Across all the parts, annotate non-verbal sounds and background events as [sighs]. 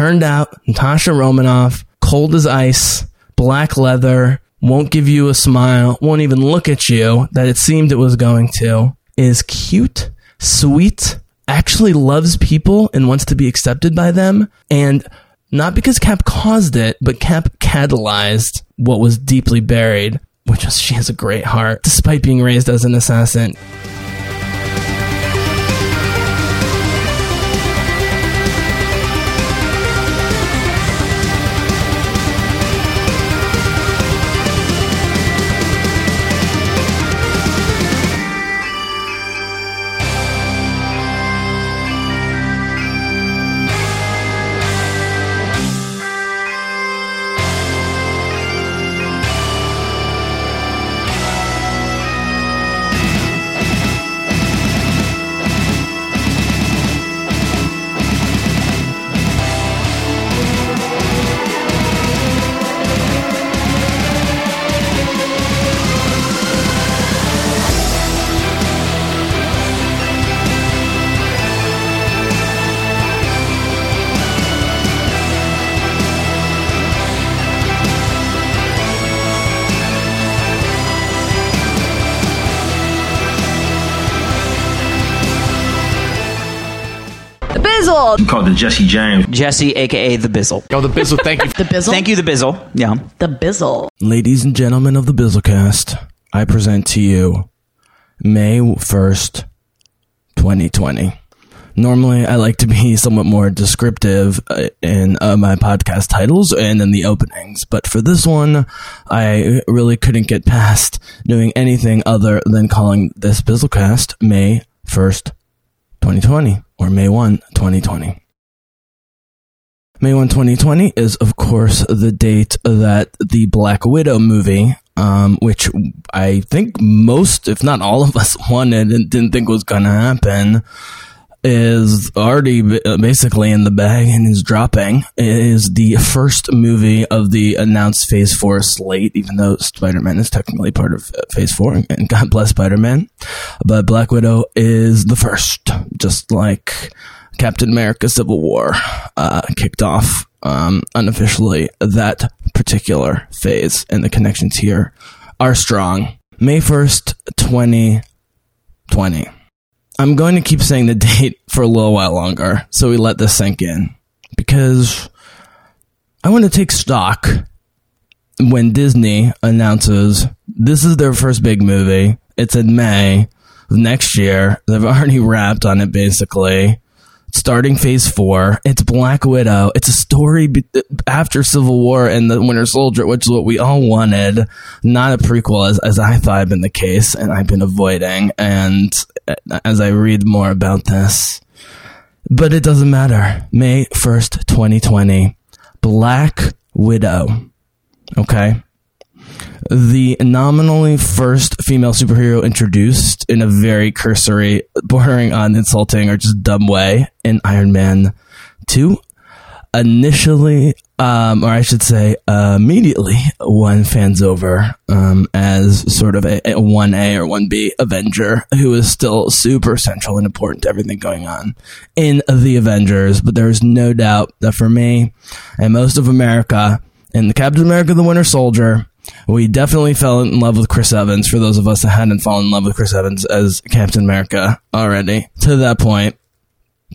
Turned out, Natasha Romanoff, cold as ice, black leather, won't give you a smile, won't even look at you that it seemed it was going to, is cute, sweet, actually loves people and wants to be accepted by them. And not because Cap caused it, but Cap catalyzed what was deeply buried, which was she has a great heart, despite being raised as an assassin. Bizzle. called the Jesse James. Jesse, aka the Bizzle. Oh, the Bizzle, thank you. [laughs] The Bizzle. Thank you, the Bizzle. Yeah. The Bizzle. Ladies and gentlemen of the Bizzlecast, I present to you May 1st, 2020. Normally, I like to be somewhat more descriptive uh, in uh, my podcast titles and in the openings, but for this one, I really couldn't get past doing anything other than calling this Bizzlecast May 1st, 2020, or May 1, 2020. May 1, 2020 is, of course, the date that the Black Widow movie, um, which I think most, if not all of us [laughs] wanted and didn't think was going to happen, is already uh, basically in the bag and is dropping. It is the first movie of the announced Phase 4 slate, even though Spider Man is technically part of uh, Phase 4, and God bless Spider Man. But Black Widow is the first, just like Captain America Civil War uh, kicked off um, unofficially that particular phase, and the connections here are strong. May 1st, 2020. I'm going to keep saying the [laughs] date for a little while longer, so we let this sink in. Because I want to take stock when Disney announces this is their first big movie. It's in May of next year. They've already wrapped on it basically. Starting phase four, it's Black Widow. It's a story be- after Civil War and the Winter Soldier, which is what we all wanted. Not a prequel, as, as I thought had been the case, and I've been avoiding. And uh, as I read more about this, but it doesn't matter. May 1st, 2020. Black Widow. Okay. The nominally first female superhero introduced in a very cursory, bordering on insulting or just dumb way in Iron Man 2. Initially, um, or I should say, uh, immediately won fans over um, as sort of a, a 1A or 1B Avenger who is still super central and important to everything going on in the Avengers. But there's no doubt that for me and most of America, in the Captain America the Winter Soldier, we definitely fell in love with Chris Evans for those of us that hadn't fallen in love with Chris Evans as Captain America already to that point.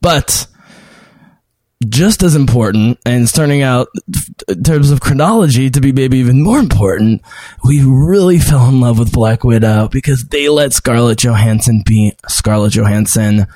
But just as important, and it's turning out in terms of chronology to be maybe even more important, we really fell in love with Black Widow because they let Scarlett Johansson be Scarlett Johansson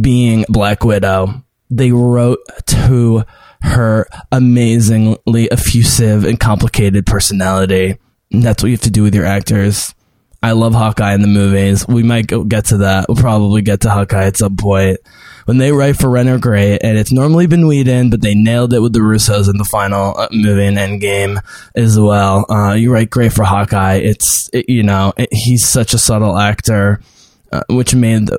being Black Widow. They wrote to her amazingly effusive and complicated personality. And that's what you have to do with your actors. I love Hawkeye in the movies. We might go get to that. We'll probably get to Hawkeye at some point. When they write for Renner Gray, and it's normally been Whedon, but they nailed it with the Russos in the final uh, movie in Endgame as well. Uh, you write Gray for Hawkeye. It's, it, you know, it, he's such a subtle actor, uh, which made the,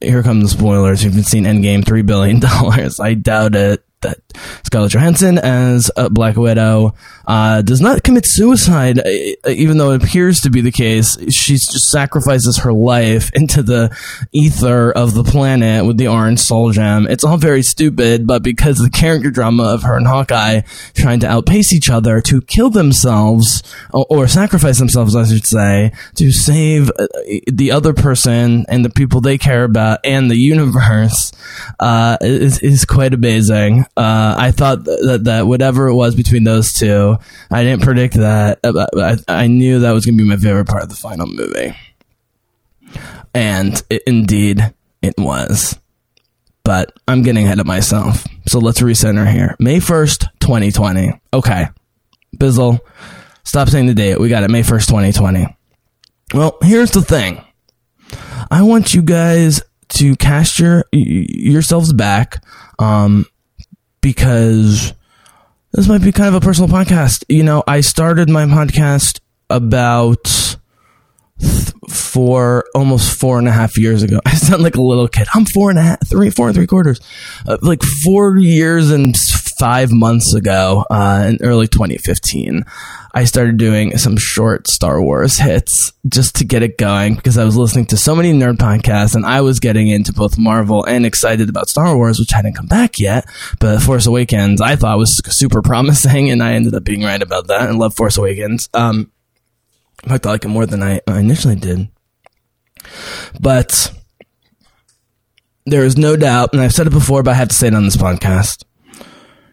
here come the spoilers. You've seen Endgame, three billion dollars. I doubt it that Scarlett Johansson as Black Widow uh, does not commit suicide, uh, even though it appears to be the case. She just sacrifices her life into the ether of the planet with the orange soul gem. It's all very stupid, but because the character drama of her and Hawkeye trying to outpace each other to kill themselves or, or sacrifice themselves, I should say, to save uh, the other person and the people they care about and the universe, uh, is, is quite amazing. Uh, I thought that, that whatever it was between those two, I didn't predict that. uh, I, I knew that was going to be my favorite part of the final movie. And it, indeed, it was. But I'm getting ahead of myself. So let's recenter here. May 1st, 2020. Okay. Bizzle, stop saying the date. We got it. May 1st, 2020. Well, here's the thing. I want you guys to cast your yourselves back um, because this might be kind of a personal podcast. You know, I started my podcast about th- four, almost four and a half years ago. [laughs] I sound like a little kid. I'm four and a half, three, four and three quarters, uh, like four years and five months ago, uh, in early 2015. I started doing some short Star Wars hits just to get it going because I was listening to so many nerd podcasts and I was getting into both Marvel and excited about Star Wars, which hadn't come back yet. But Force Awakens I thought was super promising and I ended up being right about that and love Force Awakens. Um, in fact, I like it more than I I initially did. But there is no doubt, and I've said it before, but I have to say it on this podcast.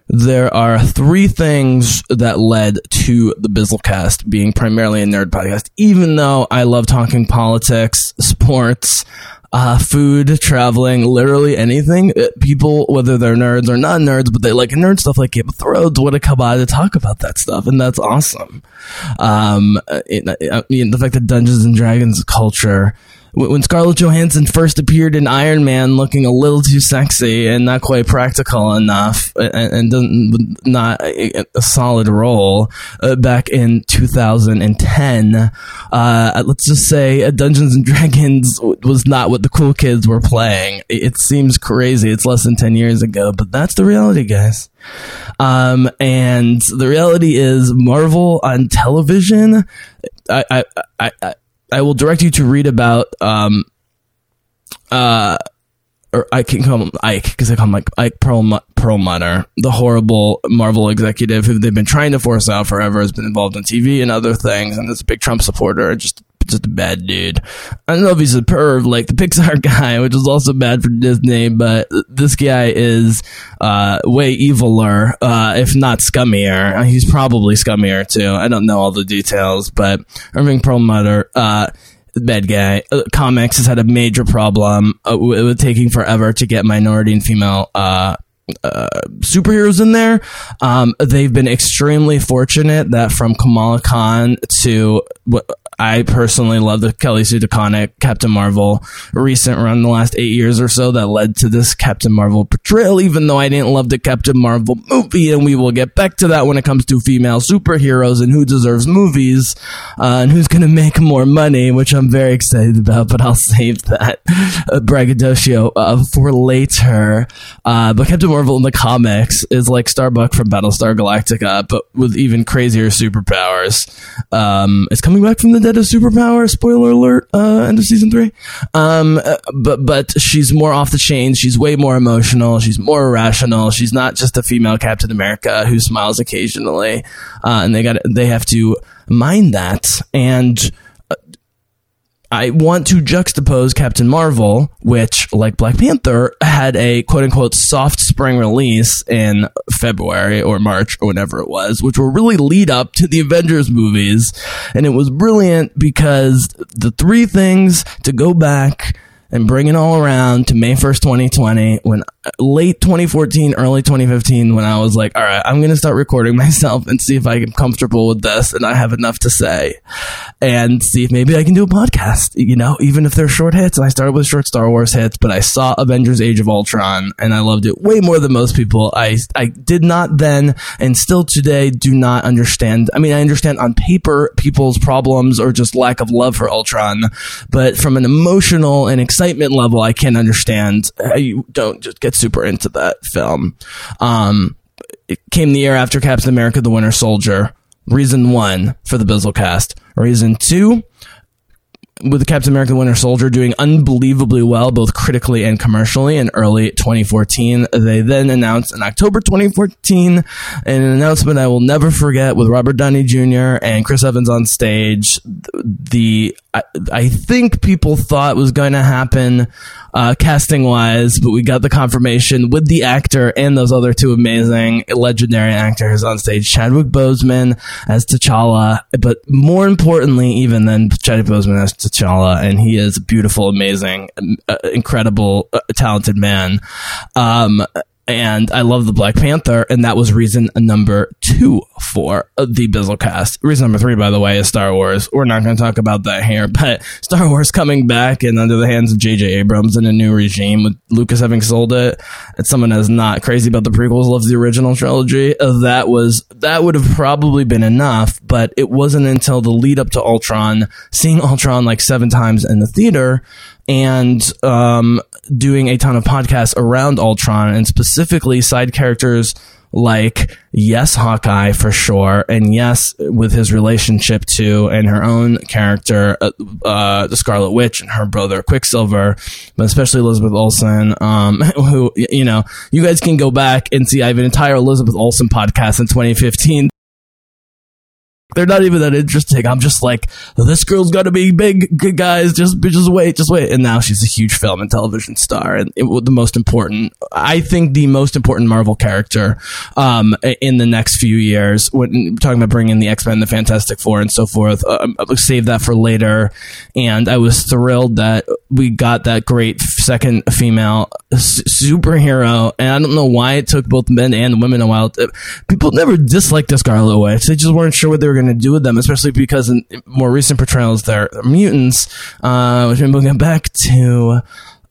There are three things that led to the Bizzlecast being primarily a nerd podcast, even though I love talking politics, sports, uh, food, traveling, literally anything. Uh, People, whether they're nerds or not nerds, but they like nerd stuff like Game of Thrones, want to come to talk about that stuff, and that's awesome. Um, uh, it, uh, I mean, the fact that Dungeons and Dragons culture when Scarlett Johansson first appeared in Iron Man looking a little too sexy and not quite practical enough and, and doesn't, a, a solid role uh, back in 2010, uh, let's just say uh, Dungeons and Dragons was not what the cool kids were playing. It, it seems crazy. It's less than 10 years ago, but that's the reality, guys. Um, and the reality is Marvel on television. I, I, I, I will direct you to read about um uh or I can call him Ike because I call him like Ike Perlmu- Perlmutter, the horrible Marvel executive who they've been trying to force out forever, has been involved in TV and other things, and is a big Trump supporter. Just just a bad dude. I don't know if he's a perv like the [laughs] Pixar guy, which is also bad for Disney, but this guy is uh, way eviler, uh, if not scummier. He's probably scummier too. I don't know all the details, but Irving Perlmutter, uh, bad guy. Uh, comics has had a major problem uh, with, taking forever to get minority and female uh, uh, superheroes in there. Um, they've been extremely fortunate that from Kamala Khan to what I personally love the Kelly Sue DeConnick Captain Marvel recent run the last eight years or so that led to this Captain Marvel portrayal, even though I didn't love the Captain Marvel movie. And we will get back to that when it comes to female superheroes and who deserves movies uh, and who's going to make more money, which I'm very excited about, but I'll [laughs] save that uh, braggadocio uh, for later. Uh, but Captain Marvel in the comics is like Starbuck from Battlestar Galactica, but with even crazier superpowers. Um, it's coming back from the dead of superpower. Spoiler alert! Uh, end of season three. Um, uh, but but she's more off the chain. She's way more emotional. She's more irrational. She's not just a female Captain America who smiles occasionally. Uh, and they got they have to mind that and. I want to juxtapose Captain Marvel, which, like Black Panther, had a quote unquote soft spring release in February or March or whenever it was, which will really lead up to the Avengers movies. And it was brilliant because the three things to go back and bring it all around to May 1st, 2020, when uh, late 2014, early 2015, when I was like, all right, I'm going to start recording [laughs] myself and see if I am comfortable with this and I have enough to say and see if maybe I can do a podcast, you know, even if they're short hits. And I started with short Star Wars hits, but I saw Avengers Age of Ultron and I loved it way more than most people. I, I did not then and still today do not understand. I mean, I understand on paper people's problems or just lack of love for Ultron, but from an emotional and excitement level, I can't understand. how You don't just get super into that film. Um, it came the year after Captain America: The Winter Soldier. Reason one for the Bizzle cast. Reason two with the Captain America Winter Soldier doing unbelievably well, both critically and commercially in early 2014. They then announced in October 2014 an announcement I will never forget with Robert Downey Jr. and Chris Evans on stage. The, I, I think people thought was going to happen uh, casting wise, but we got the confirmation with the actor and those other two amazing legendary actors on stage Chadwick Boseman as T'Challa, but more importantly, even than Chadwick Boseman as T'Challa, and he is a beautiful, amazing, uh, incredible, uh, talented man. Um, and I love the Black Panther, and that was reason number two for the Bizzlecast. Reason number three, by the way, is Star Wars. We're not going to talk about that here, [laughs] but Star Wars coming back and under the hands of J.J. Abrams in a new regime with Lucas having sold it, and someone that's not crazy about the prequels, loves the original trilogy. Uh, that was that would have probably been enough, but it wasn't until the lead up to Ultron, seeing Ultron like seven times in the theater and um, doing a ton of podcasts around Ultron and specifically side characters like yes Hawkeye for sure and yes with his relationship to and her own character uh, uh, the Scarlet Witch and her brother Quicksilver but especially Elizabeth Olsen um, [laughs] who you know you guys can go back and see. I have an entire Elizabeth Olsen podcast in 2015 they're not even that interesting. I'm just like, this girl's to be big, good guys. Just, just wait, just wait. And now she's a huge film and television star, and it, the most important, I think, the most important Marvel character um, in the next few years. When talking about bringing the X Men, the Fantastic Four, and so forth, uh, I'll save that for later. And I was thrilled that we got that great second female superhero. And I don't know why it took both men and women a while. To, people never disliked the Scarlet Witch. They just weren't sure what they were going to do with them, especially because in more recent portrayals, they're, mutants, uh, which we'll get back to.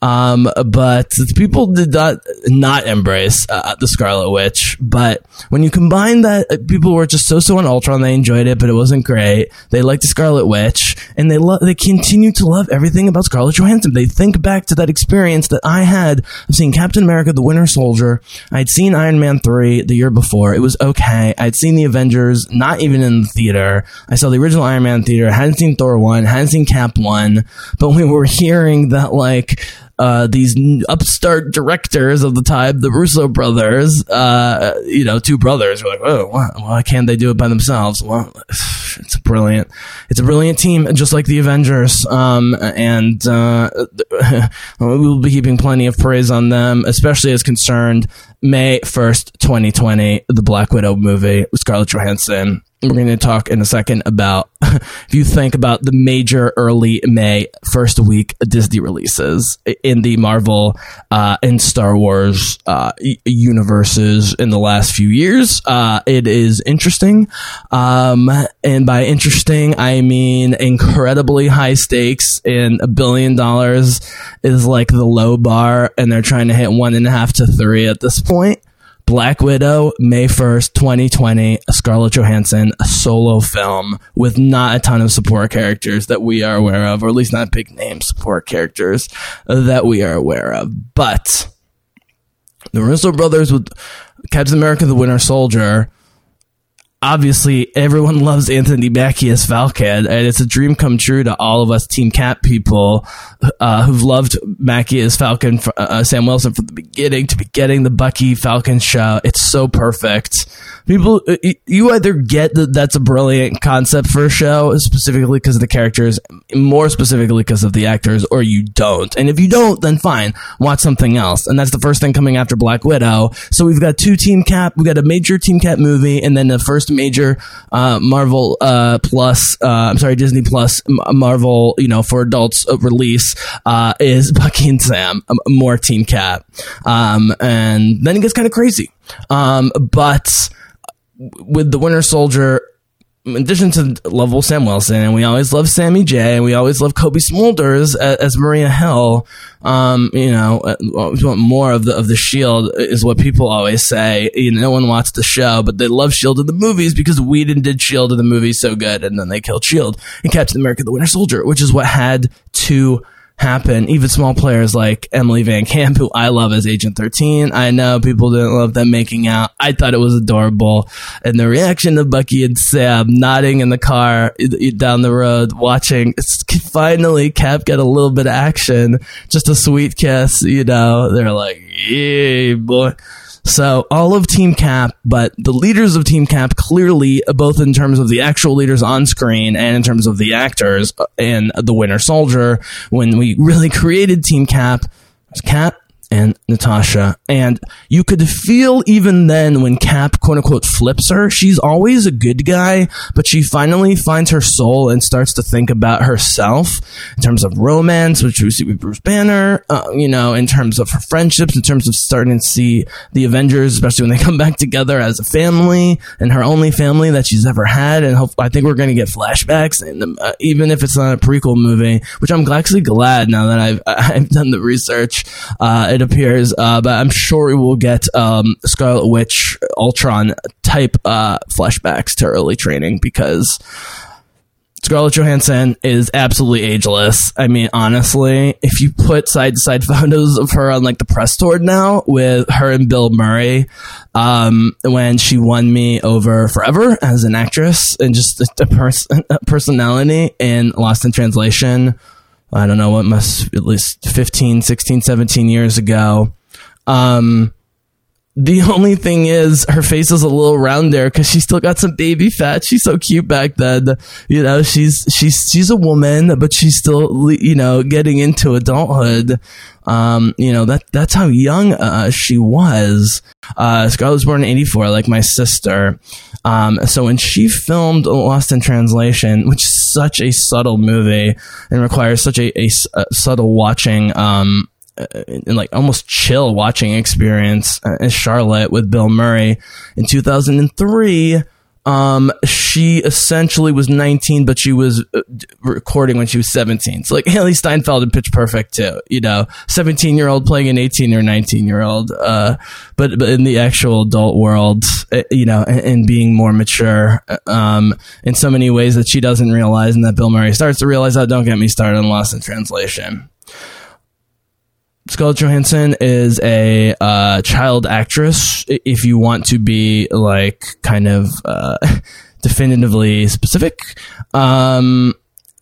Um, but people did not not embrace uh, the Scarlet Witch. But when you combine that, uh, people were just so so on Ultron. They enjoyed it, but it wasn't great. They liked the Scarlet Witch, and they love. They continue to love everything about Scarlett Johansson. They think back to that experience that I had of seeing Captain America: The Winter Soldier. I'd seen Iron Man three the year before. It was okay. I'd seen the Avengers, not even in the theater. I saw the original Iron Man theater. I hadn't seen Thor one. hadn't seen Cap one. But we were hearing that like uh, these upstart directors of the time, the Russo brothers, uh, you know, two brothers were like, oh, why, why can't they do it by themselves? Well, [sighs] it's a brilliant, it's a brilliant team, just like the Avengers. Um, and, uh, [laughs] we will be keeping plenty of praise on them, especially as concerned May 1st, 2020, the Black Widow movie with Scarlett Johansson we're going to talk in a second about [laughs] if you think about the major early May first week Disney releases in the Marvel uh, and Star Wars uh, universes in the last few years. Uh, it is interesting. Um, and by interesting, I mean incredibly high stakes and a billion dollars is like the low bar and they're trying to hit one and a half to three at this point. Black Widow, May 1st, 2020, a Scarlett Johansson, a solo film with not a ton of support characters that we are aware of, or at least not big name support characters that we are aware of. But the Russo brothers with Captain America the Winter Soldier obviously everyone [laughs] loves Anthony Mackie as Falcon, and it's a dream come true to all of us Team Cap people uh, who've loved Mackie as Falcon, for, uh, Sam Wilson from the beginning to be getting the Bucky Falcon show. It's so perfect. People, uh, you either get that that's a brilliant concept for a show, specifically because of the characters, more specifically because of the actors, or you don't. And if you don't, then fine, watch something else. And that's the first thing coming after Black Widow. So we've got two Team Cap, we've got a major Team Cap movie, and then the first major uh, Marvel uh, Plus, uh, I'm sorry, Disney Plus Marvel, you know, for adults uh, release uh, is [laughs] Bucky and Sam, um, more Team Cap, um, and then it gets kind of crazy. Um, but with the Winter Soldier in addition to Lovell Sam Wilson, and we always love Sammy J, and we always love Cobie Smulders as, as Maria Hill. Um, you know, uh, we want more of the of the Shield is what people always say. You know, no one watched the show, but they love Shield in the movies because Whedon did Shield in the movies so good, and then they killed Shield and Captain America: The Winter Soldier, which is what had to happen. Even small players like Emily VanCamp, who I love as Agent 13. I know people didn't love them making out. I thought it was adorable. And the reaction of Bucky and Sam nodding in the car down the road, watching finally Cap get a little bit of action, just a sweet kiss, you know, they're like, yeah, boy. So all of Team Cap, but the leaders of Team Cap clearly, both in terms of the actual leaders on screen and in terms of the actors uh, and the Winter Soldier, when we really created Team Cap, Cap, and Natasha. And you could feel even then when Cap quote unquote flips her, she's always a good guy, but she finally finds her soul and starts to think about herself in terms of romance, which we see with Bruce Banner, uh, you know, in terms of her friendships, in terms of starting to see the Avengers, especially when they [laughs] come back together as a family and her only family that she's ever had. And hope, I think we're going to get flashbacks, uh, even if it's not a prequel movie, which I'm actually glad now that I've [laughs] I've done the research. Uh, it appears, uh, but I'm sure we will get um, Scarlet Witch, Ultron type uh, flashbacks to early training because Scarlett Johansson is absolutely ageless. I mean, honestly, if you put side to side [laughs] photos of her on like the press tour now with her and Bill Murray, um, when she won me over forever as an actress and just a, a [laughs] personality in Lost in Translation I don't know what must at least 15, 16, 17 years ago. Um, the [laughs] only thing is her face is a little round there because she still got some baby fat. She's so cute back then. You know, she's she's she's a woman, but she's still you know getting into adulthood. Um, you know that that's how young uh, she was. Uh, Scarlett was born in '84, like my sister. Um, so when she filmed Lost in Translation, which is such a subtle movie and requires such a, a, a subtle watching, um, and like almost chill watching experience uh, as Charlotte with Bill Murray in 2003 um, she essentially was 19, but she was uh, recording when she was 17. So like [laughs] Hailee Steinfeld in Pitch Perfect too, you know, 17 year old playing an 18 or 19 year old. Uh, but, but in the actual adult world, uh, you know, and, and, being more mature, uh, um, in so many ways that she doesn't realize and that Bill Murray starts to realize that. Don't get me started on Lost in Translation. Scarlett Johansson is a uh, child actress. If you want to be like kind of uh, [laughs] definitively specific, um,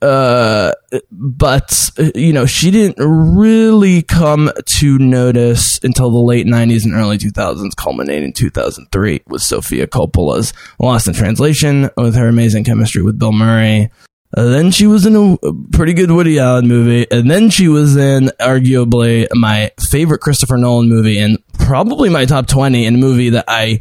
uh, but you know she didn't really come to notice until the late '90s and early 2000s, culminating in 2003 with Sofia Coppola's Lost in Translation, with her amazing chemistry with Bill Murray. Then she was in a pretty good Woody Allen movie, and then she was in arguably my favorite Christopher Nolan movie, and probably my top twenty in a movie that I.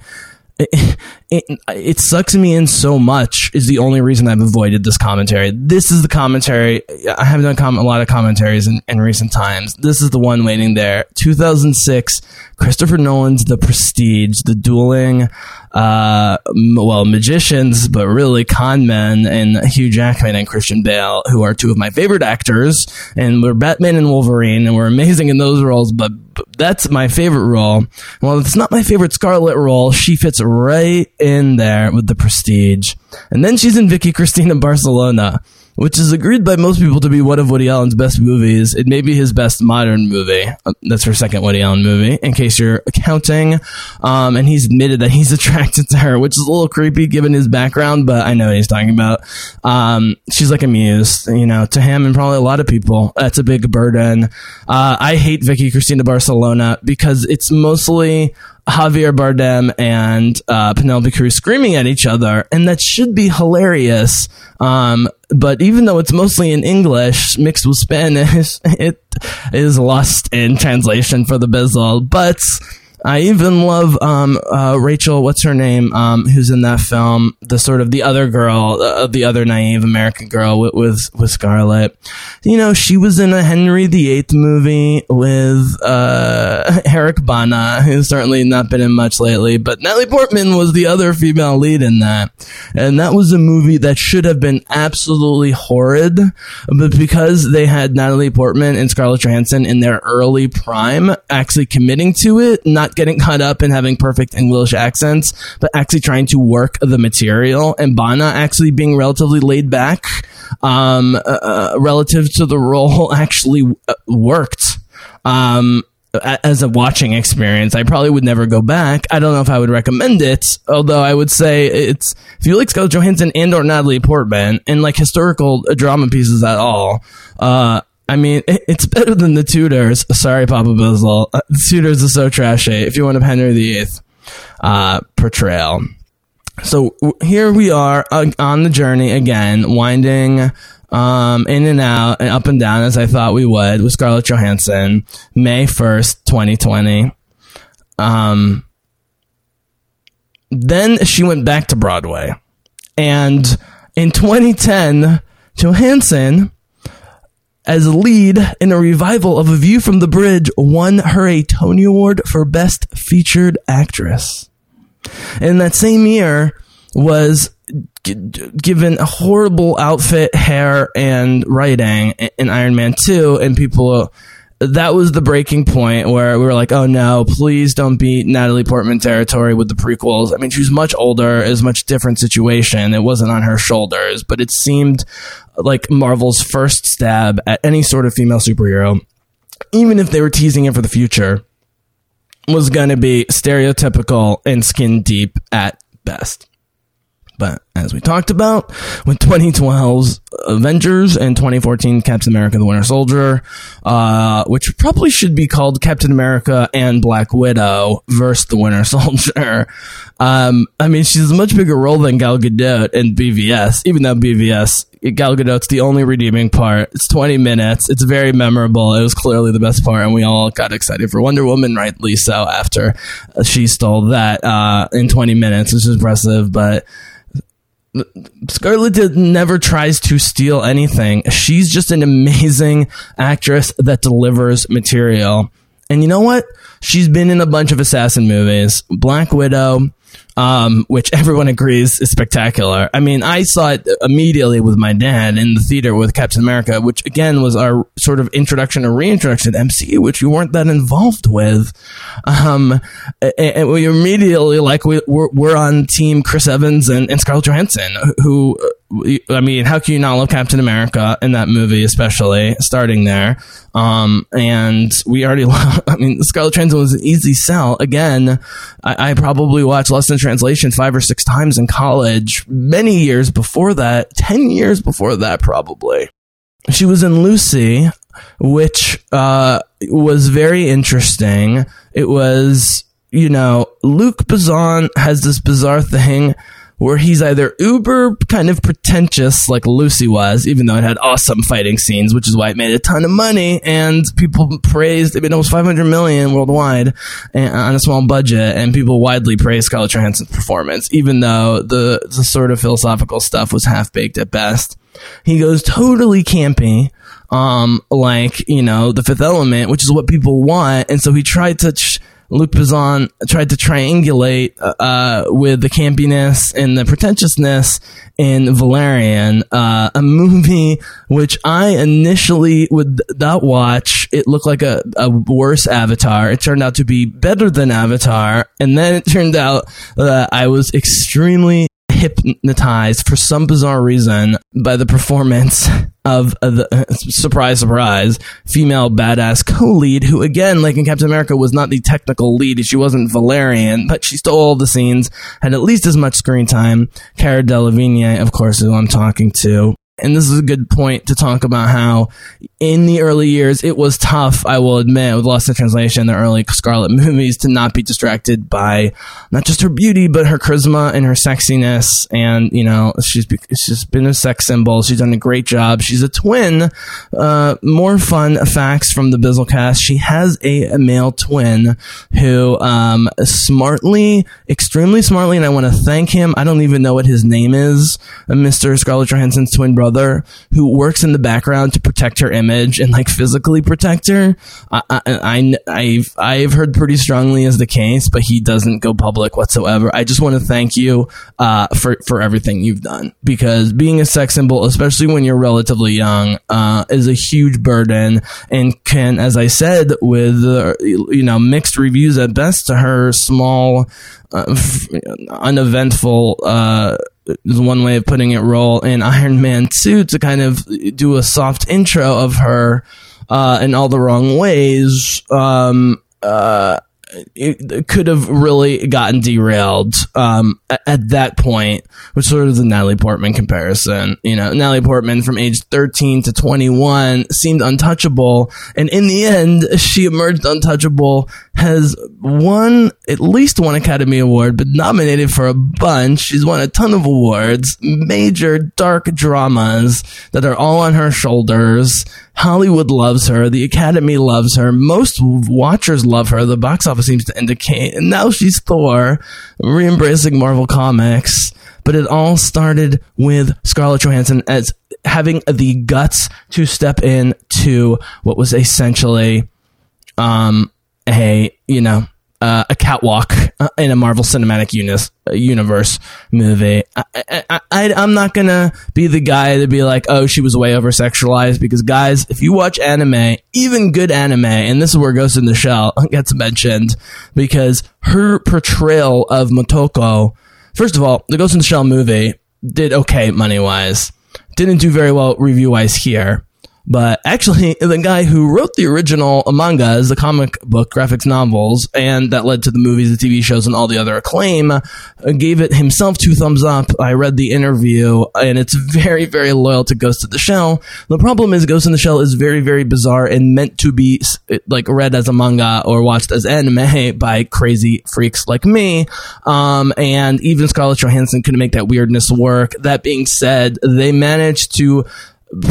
[laughs] It, it, sucks me in so much is the only reason I've avoided this commentary. This is the commentary. I haven't done com- a lot of commentaries in, in recent times. This is the one waiting there. 2006, Christopher Nolan's The Prestige, the dueling uh, well, magicians, but really con men and Hugh Jackman and Christian Bale, who are two of my favorite actors, and we're Batman and Wolverine, and we're amazing in those roles, but that's my favorite role. Well, it's not my favorite Scarlet role. She fits right in there with the prestige. And then she's in Vicky Cristina Barcelona which is agreed by most people to be one of Woody Allen's best movies. It may be his best modern movie. Uh, that's her second Woody Allen movie, in case you're counting. Um, and he's admitted that he's [laughs] attracted to her, which is a little creepy given his background, but I know what he's talking about. Um, she's like a muse, you know, to him and probably a lot of people. That's a big burden. Uh, I hate Vicky Cristina Barcelona because it's mostly Javier Bardem and uh, Penelope Cruz screaming at each other, and that should be hilarious. Um, but even though it's mostly in English mixed with Spanish, [laughs] it is lost in translation for the Bizzle. But I even love um, uh, Rachel. What's her name? Um, who's in that film? The sort of the other girl, uh, the other naive American girl with, with with Scarlett. You know, she was in a Henry VIII movie with uh, [laughs] Eric Bana, who's certainly not been in much lately. But Natalie Portman was the other female lead in that, and that was a movie that should have been absolutely horrid, but because they had Natalie Portman and Scarlett Johansson in their early prime, actually committing to it, not not getting caught up in having perfect English accents, but actually trying to work the material. And Bana actually being relatively laid back, um, uh, uh relative to the role [laughs] actually uh, worked. Um, as a watching experience. I probably would never go back. I don't know if I would recommend it, although I would say it's like Scarlett Johansson and or Natalie Portman and like historical drama pieces at all. Uh, I mean, it's better than the Tudors. Sorry, Papa Bizzle. Uh, the Tudors is so trashy. If you want a Henry VIII uh, portrayal. So here we are uh, on the journey again, winding um, in and out and up and down as I thought we would with Scarlett Johansson, May 1st, 2020. Um, then she went back to Broadway. And in 2010, Johansson, as lead in a revival of A View from the Bridge, won her a Tony Award for Best Featured Actress. In that same year was given a horrible outfit, hair, and writing in Iron Man 2, and people. That was the breaking point where we were like, "Oh no, please don't beat Natalie Portman territory with the prequels." I mean, she was much older, it was a much different situation. It wasn't on her shoulders, but it seemed like Marvel's first stab at any sort of female superhero, even if they were teasing it for the future, was going to be stereotypical and skin deep at best. But as we talked about with 2012's Avengers and 2014 Captain America the Winter Soldier, uh, which probably should be called Captain America and Black Widow versus the Winter [laughs] Soldier. Um, I mean, she's a much bigger role than Gal Gadot in BVS, even though BVS Gal Gadot's the only redeeming part. It's 20 minutes. It's very memorable. It was clearly the best part, and we all got excited for Wonder Woman, rightly so, after she stole that uh, in 20 minutes, which is impressive. But Scarlett never tries to steal anything. She's just an amazing actress that delivers material. And you know what? She's been in a bunch of assassin movies. Black Widow, um, which everyone agrees is spectacular. I mean, I saw it immediately with my dad in the theater with Captain America, which again was our sort of introduction or reintroduction to MCU, which we weren't that involved with. Um, and, we immediately like we, we're, we're on team Chris Evans and, and Scarlett Johansson, who I mean, how can you not love Captain America in that movie, especially starting there? Um, and we already, [laughs] love, I mean, Scarlett Johansson was an easy sell. Again, I, I, probably watched Lost in Translation five or six times in college, many years before that, 10 years before that, probably. She was in Lucy, which, uh, was very interesting. It was, you know, Luc Besson has this bizarre thing where he's either uber kind of pretentious like Lucy was, even though it had awesome fighting scenes, which is why it made a ton of money and people praised it made almost 500 million worldwide on a small budget and people widely praised Scarlett Johansson's performance, even though the, the sort of philosophical stuff was half baked at best. He goes totally campy um, like you know the Fifth Element, which is what people want, and so he tried to ch- Luc Besson tried to triangulate uh, with the campiness and the pretentiousness in Valerian, uh, a [laughs] movie which I initially would not watch. It looked like a, a worse Avatar. It turned out to be better than Avatar, and then it turned out that I was extremely hypnotized for some bizarre reason by the performance of the [laughs] surprise, surprise, female badass co-lead who, again, like in Captain America, was not the technical lead. She wasn't Valerian, but she stole all the scenes, had at least as much screen time. Cara Delevingne, of course, who I'm talking to and this is a good point to talk about how in the early years it was tough i will admit with lost in translation the early Scarlet [laughs] movies to not be distracted by not just her beauty but her charisma and her sexiness. And you know she's she's been a sex symbol. She's done a great job. She's a twin uh, more fun facts from the bizzle cast. She has a, a male twin who um, smartly extremely smartly and i want to thank him. I don't even know what his name is uh, mr scarlett johansson's twin brother brother who works in the background to protect her image and like physically protect her. I, I, I, I've, I've heard pretty strongly as the case, but he doesn't go public whatsoever. I just want to thank you, uh, for, for everything you've done because being a sex symbol, especially when you're relatively young, uh, is a huge burden and can, as I said, with, uh, you know, mixed reviews at best to her small, uh, uneventful, uh, is one way of putting it, role in Iron Man 2 to kind of do a soft intro of her uh, in all the wrong ways. Um, uh, it could have really gotten derailed um, at, at that point, which sort of the Natalie Portman comparison. You know, Natalie Portman from age 13 to 21 seemed untouchable, and in the end, she emerged untouchable, has won at least one Academy Award, but nominated for a bunch. She's won a ton of awards, major dark dramas that are all on her shoulders. Hollywood loves her. The Academy loves her. Most watchers love her. The box office seems to indicate. And now she's Thor, re-embracing Marvel Comics. But it all started with Scarlett Johansson as having the guts to step in to what was essentially, um, a, you know, uh, a catwalk uh, in a Marvel Cinematic uh, Universe movie. I, I'm not gonna be the guy to be like, oh, she was way over sexualized because, guys, if you watch anime, even good anime, and this is where Ghost in the Shell [laughs] gets mentioned because her portrayal of Motoko, first of all, the Ghost in the Shell movie did okay money wise, didn't do very well review wise here. But actually, [laughs] the guy who wrote the original mangas, the comic book graphics novels, and that led to the movies, the TV shows, and all the other acclaim, uh, gave it himself two thumbs up. I read the interview, and it's very, very loyal to Ghost in the Shell. The problem is, Ghost in the Shell is very, very bizarre and meant to be like read as a manga or watched as anime [laughs] by crazy freaks like me. Um, and even Scarlett Johansson couldn't make that weirdness work. That being said, they managed to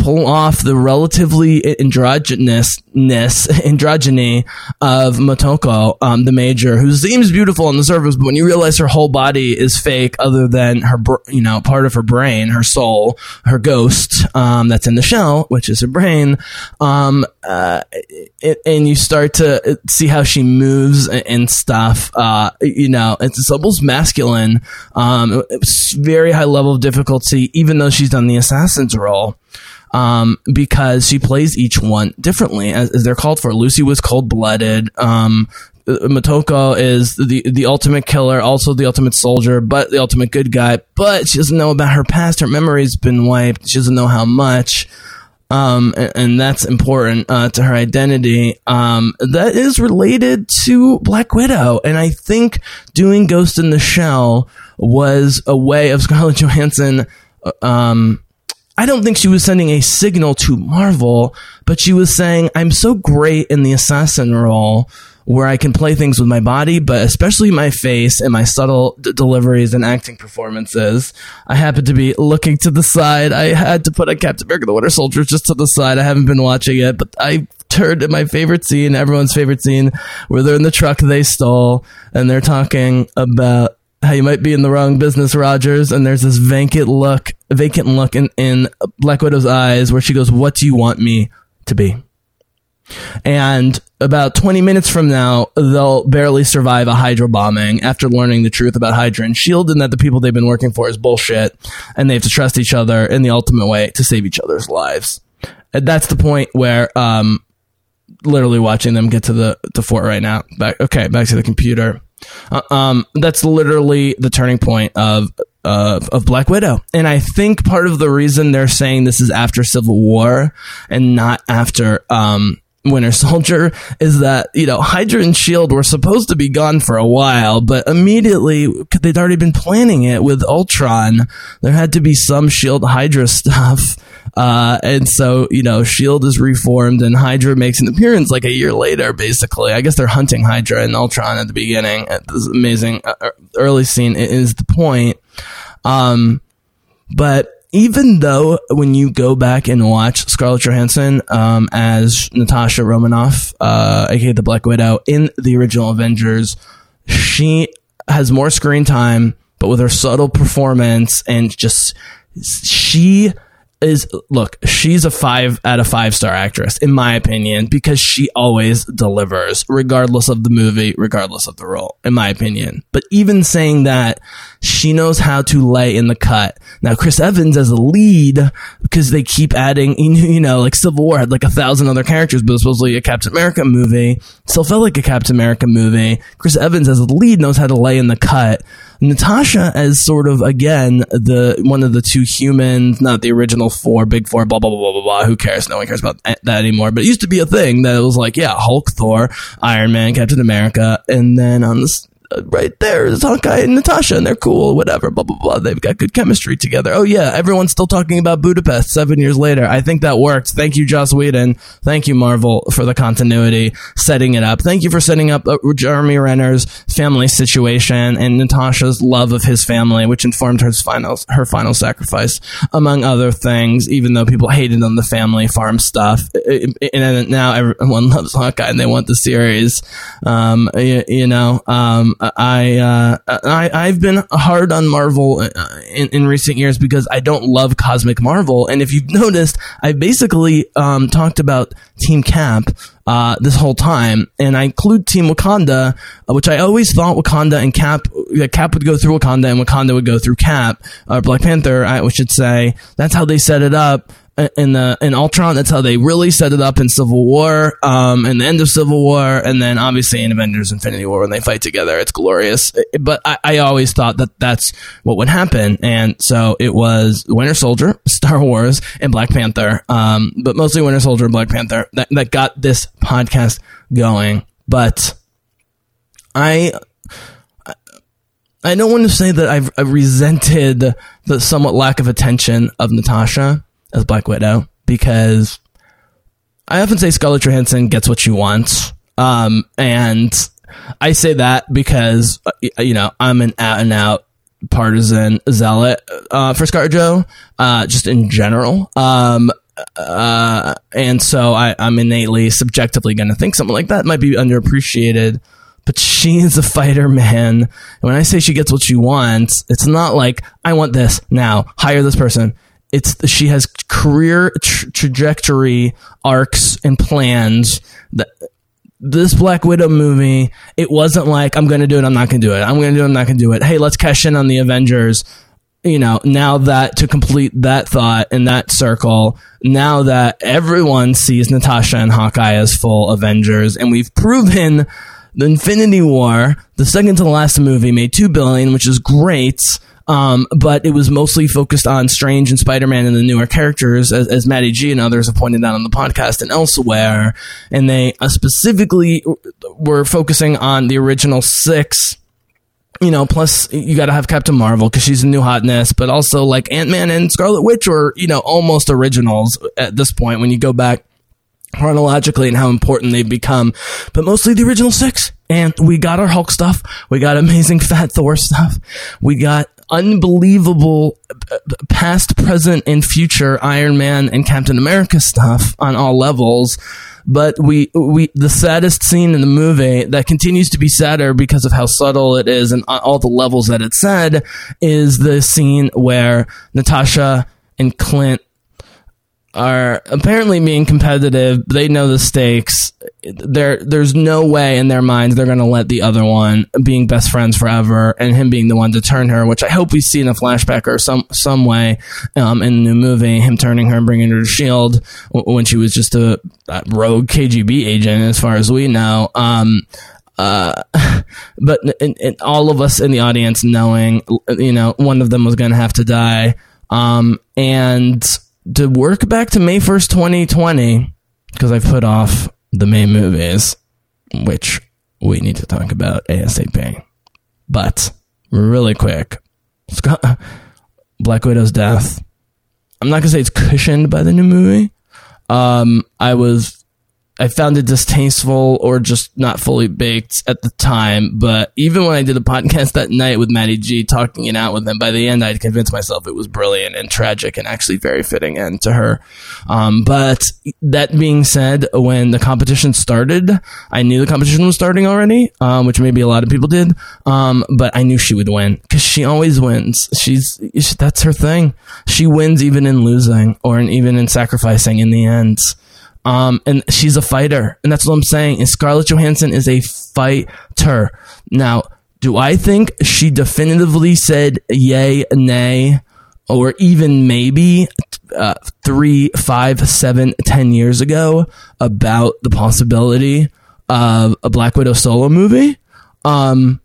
pull off the relatively androgynousness, [laughs] androgyny of Motoko, um, the major, who seems beautiful on the surface, but when you realize her whole body is fake, other than her, you know, part of her brain, her soul, her ghost, um, that's in the shell, which is her brain, um, uh, it, and you start to see how she moves and stuff, uh, you know, it's almost masculine, um, it's very high level of difficulty, even though she's done the assassin's role um, because she plays each one differently, as, as they're called for. Lucy was cold blooded. Um, Motoko is the the ultimate killer, also the ultimate soldier, but the ultimate good guy. But she doesn't know about her past. Her memory's been wiped. She doesn't know how much. Um, and, and, that's important uh, to her identity. Um, that is related to Black Widow, and I think doing Ghost in the Shell was a way of Scarlett [laughs] Johansson uh, um, I don't think she was sending a signal to Marvel, but she was saying, I'm so great in the assassin role where I can play things with my body, but especially my face and my subtle d- deliveries and acting performances. I happen to be looking to the side. I had to put a Captain America the Winter Soldier just to the side. I haven't been watching it, but I turned to my favorite scene, everyone's favorite scene, where they're in the truck they stole and they're talking about how you might be in the wrong business, Rogers. And there's this vacant look, vacant look in, in Black Widow's eyes where she goes, what do you want me to be? And about 20 minutes from now, they'll barely survive a Hydra bombing after learning the truth about Hydra and S.H.I.E.L.D. and that the people they've been working for is bullshit. And they have to trust each other in the ultimate way to save each other's lives. And that's the point where, um, literally watching them get to the, the fort right now. Back, okay, back to the computer. Uh, um, that's literally the turning point of uh, of Black Widow. And I think part of the reason they're saying this is after Civil War and not after um, Winter Soldier is that, you know, Hydra and S.H.I.E.L.D. were supposed to be gone for a while, but immediately, they'd already been planning it with Ultron, there had to be some S.H.I.E.L.D. Hydra [laughs] stuff. Uh, and so, you know, S.H.I.E.L.D. is reformed and Hydra makes an appearance like a year later, basically. I guess they're hunting Hydra and Ultron at the beginning. This amazing uh, early scene is the point. Um, but even though when you go back and watch Scarlett Johansson um, as Natasha Romanoff, uh, aka the Black Widow, in the original Avengers, she has more screen time, but with her subtle performance and just she is look, she's a five out of five star actress, in my opinion, because she always delivers, regardless of the movie, regardless of the role, in my opinion. But even saying that, she knows how to lay in the cut. Now, Chris Evans as a lead, because they keep adding, [laughs] you know, like Civil War had like a thousand other characters, but it was supposedly a Captain America movie. Still felt like a Captain America movie. Chris Evans as a lead knows how to lay in the cut. Natasha as sort of again the one of the two humans, not the original four, big four, blah blah blah blah blah. blah. Who cares? No one cares about that anymore. But it used to be a thing that it was like, yeah, Hulk, Thor, Iron Man, Captain America, and then on this right there is Hawkeye and Natasha, and they're cool, whatever, blah, blah, blah. They've got good chemistry together. Oh, yeah, everyone's still talking about Budapest seven years later. I think that worked. Thank you, Joss Whedon. Thank you, Marvel, for the continuity, setting it up. Thank you for setting up uh, Jeremy Renner's family situation and Natasha's love of his family, which informed her final, her final sacrifice, among other things, even though people hated on the family farm stuff. And now everyone [laughs] loves Hawkeye and they want the series. Um, you, you know, um, I, uh, I I've been hard on Marvel uh, in, in recent years because I don't love Cosmic Marvel, and if you've [laughs] noticed, I basically um, talked about Team Cap uh, this whole time, and I include Team Wakanda, uh, which I always thought Wakanda and Cap, uh, Cap would go through Wakanda and Wakanda would go through Cap, or Black Panther, I should say. That's how they set it up in the in Ultron. That's how they really set it up in Civil War, um, and the end of Civil War, and then obviously in Avengers: Infinity War when they fight together. It's glorious. But I, I always thought that that's what would happen, and so it was Winter Soldier, [laughs] Star Wars, and Black Panther. Um, but mostly Winter Soldier and Black Panther that that got this podcast going. But I I don't want to say that I've, I've, resented the somewhat lack of attention of Natasha as Black Widow because I often say Scarlett Johansson gets what she wants. Um, and I say that because, uh, you know, I'm an out and out partisan zealot uh, for ScarJo, uh, just in general. Um, uh, and so I, I'm innately, subjectively going to think something like that might be underappreciated. But she is a fighter, man. And when I say she gets what she wants, it's not like I want this now. Hire this person it's she has career tra- trajectory arcs and plans that this Black Widow movie, it wasn't like I'm going to do it, I'm not going to do it. I'm going to do it, I'm not going to do it. Hey, let's cash in on the Avengers. You know, now that to complete that thought in that circle, now that everyone sees Natasha and Hawkeye as full Avengers, and we've proven the Infinity War, the second to the last movie, made two billion, which is great um, but it was mostly focused on Strange and Spider Man and the newer characters, as, as Maddie G and others have pointed out on the podcast and elsewhere. And they uh, specifically were focusing on the original six you know, plus you got to have Captain Marvel because she's a new hotness, but also like Ant Man and Scarlet Witch were, you know, almost originals at this point when you go back chronologically and how important they've become, but mostly the original six. And we got our Hulk stuff. We got amazing Fat Thor stuff. We got unbelievable past, present, and future Iron Man and Captain America stuff on all levels. But we, we, the saddest scene in the movie that continues to be sadder because of how subtle it is and all the levels that it said is the scene where Natasha and Clint are apparently being competitive. They know the stakes. There, there's no way in their minds they're going to let the other one being best friends forever and him being the one to turn her. Which I hope we see in a flashback or some some way um, in the new movie, him turning her and bringing her to Shield when she was just a, rogue KGB agent, as far as we know. Um, uh, [laughs] but in, in all of us in the audience knowing, you know, one of them was going to have to die. Um, and to work back to May 1st, 2020, because I've put off the May movies, which we need to talk about ASAP. But really quick, Scott, [laughs] Black Widow's death. I'm not gonna say it's cushioned by the new movie. Um, I was I found it distasteful or just not fully baked at the time. But even when I did a podcast that night with Matty G, talking it out with him, by the end I'd convinced myself it was brilliant and tragic and actually very fitting end to her. Um, but that being said, when the competition started, I knew the competition was starting already, um, which maybe a lot of people did. Um, but I knew she would win because she always wins. She's that's her thing. She wins even in losing or in, even in sacrificing in the end. Um, and she's a fighter, and that's what I'm saying. And Scarlett Johansson is a fighter. Now, do I think she definitively said yay, nay, or even maybe uh, three, five, seven, ten years ago about the possibility of a Black Widow solo movie? Um,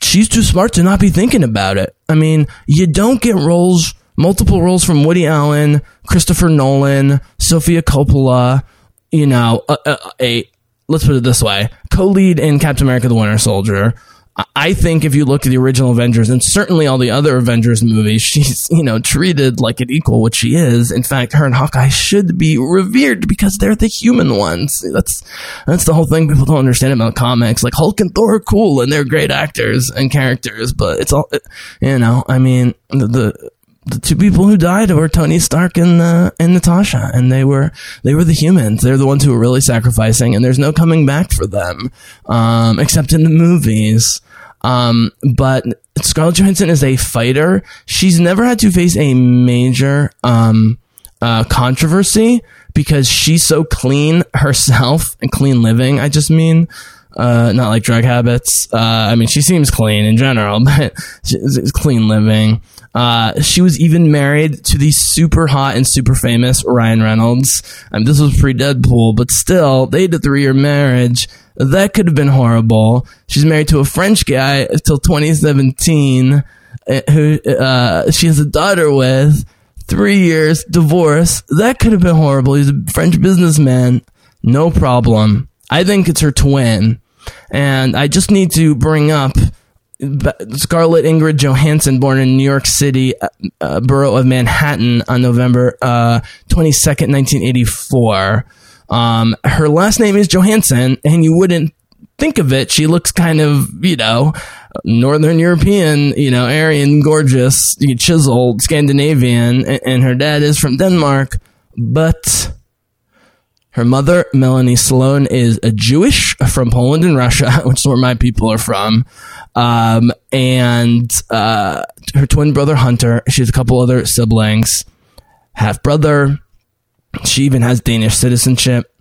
she's too smart to not be thinking about it. I mean, you don't get roles multiple roles from Woody Allen, Christopher Nolan, Sofia Coppola, you know, a, a, a let's put it this way, co-lead in Captain America: The Winter Soldier. I think if you look at the original Avengers and certainly all the other Avengers movies, [laughs] she's, you know, treated like an equal, which she is. In fact, her and Hawkeye should be revered because they're the human ones. That's, that's the whole thing people don't understand about comics. Like Hulk and Thor are cool and they're great actors and characters, but it's all, you know, I mean, the, the the two people who died were Tony Stark and uh, and Natasha, and they were they were the humans. They're the ones who were really sacrificing, and there's no coming back for them, um, except in the movies. Um, but Scarlett Johansson is a fighter. She's never had to face a major um, uh, controversy because she's so clean herself and clean living. I just mean. Uh, not like drug habits. Uh, I mean, she seems clean in general, [laughs] but she's clean living. Uh, she was even married to the super hot and super famous Ryan Reynolds. Mean, this was pre Deadpool, but still, they had a three year marriage. That could have been horrible. She's married to a French guy until 2017, uh, who uh, she has a daughter with. Three years, divorce. That could have been horrible. He's a French businessman. No problem. I think it's her twin. And I just need to bring up Scarlett Ingrid Johansson, born in New York City, uh, uh, borough of Manhattan, on November uh, twenty second, nineteen eighty four. Um, her last name is Johansson, and you wouldn't think of it. She looks kind of, you know, Northern European, you know, Aryan, gorgeous, chiseled, Scandinavian, and her dad is from Denmark, but her mother, Melanie Sloan, is a Jewish from Poland and Russia, [laughs] which is where my people are from. Um, and uh, her twin brother, Hunter, she has a couple other siblings, half brother. She even has Danish citizenship.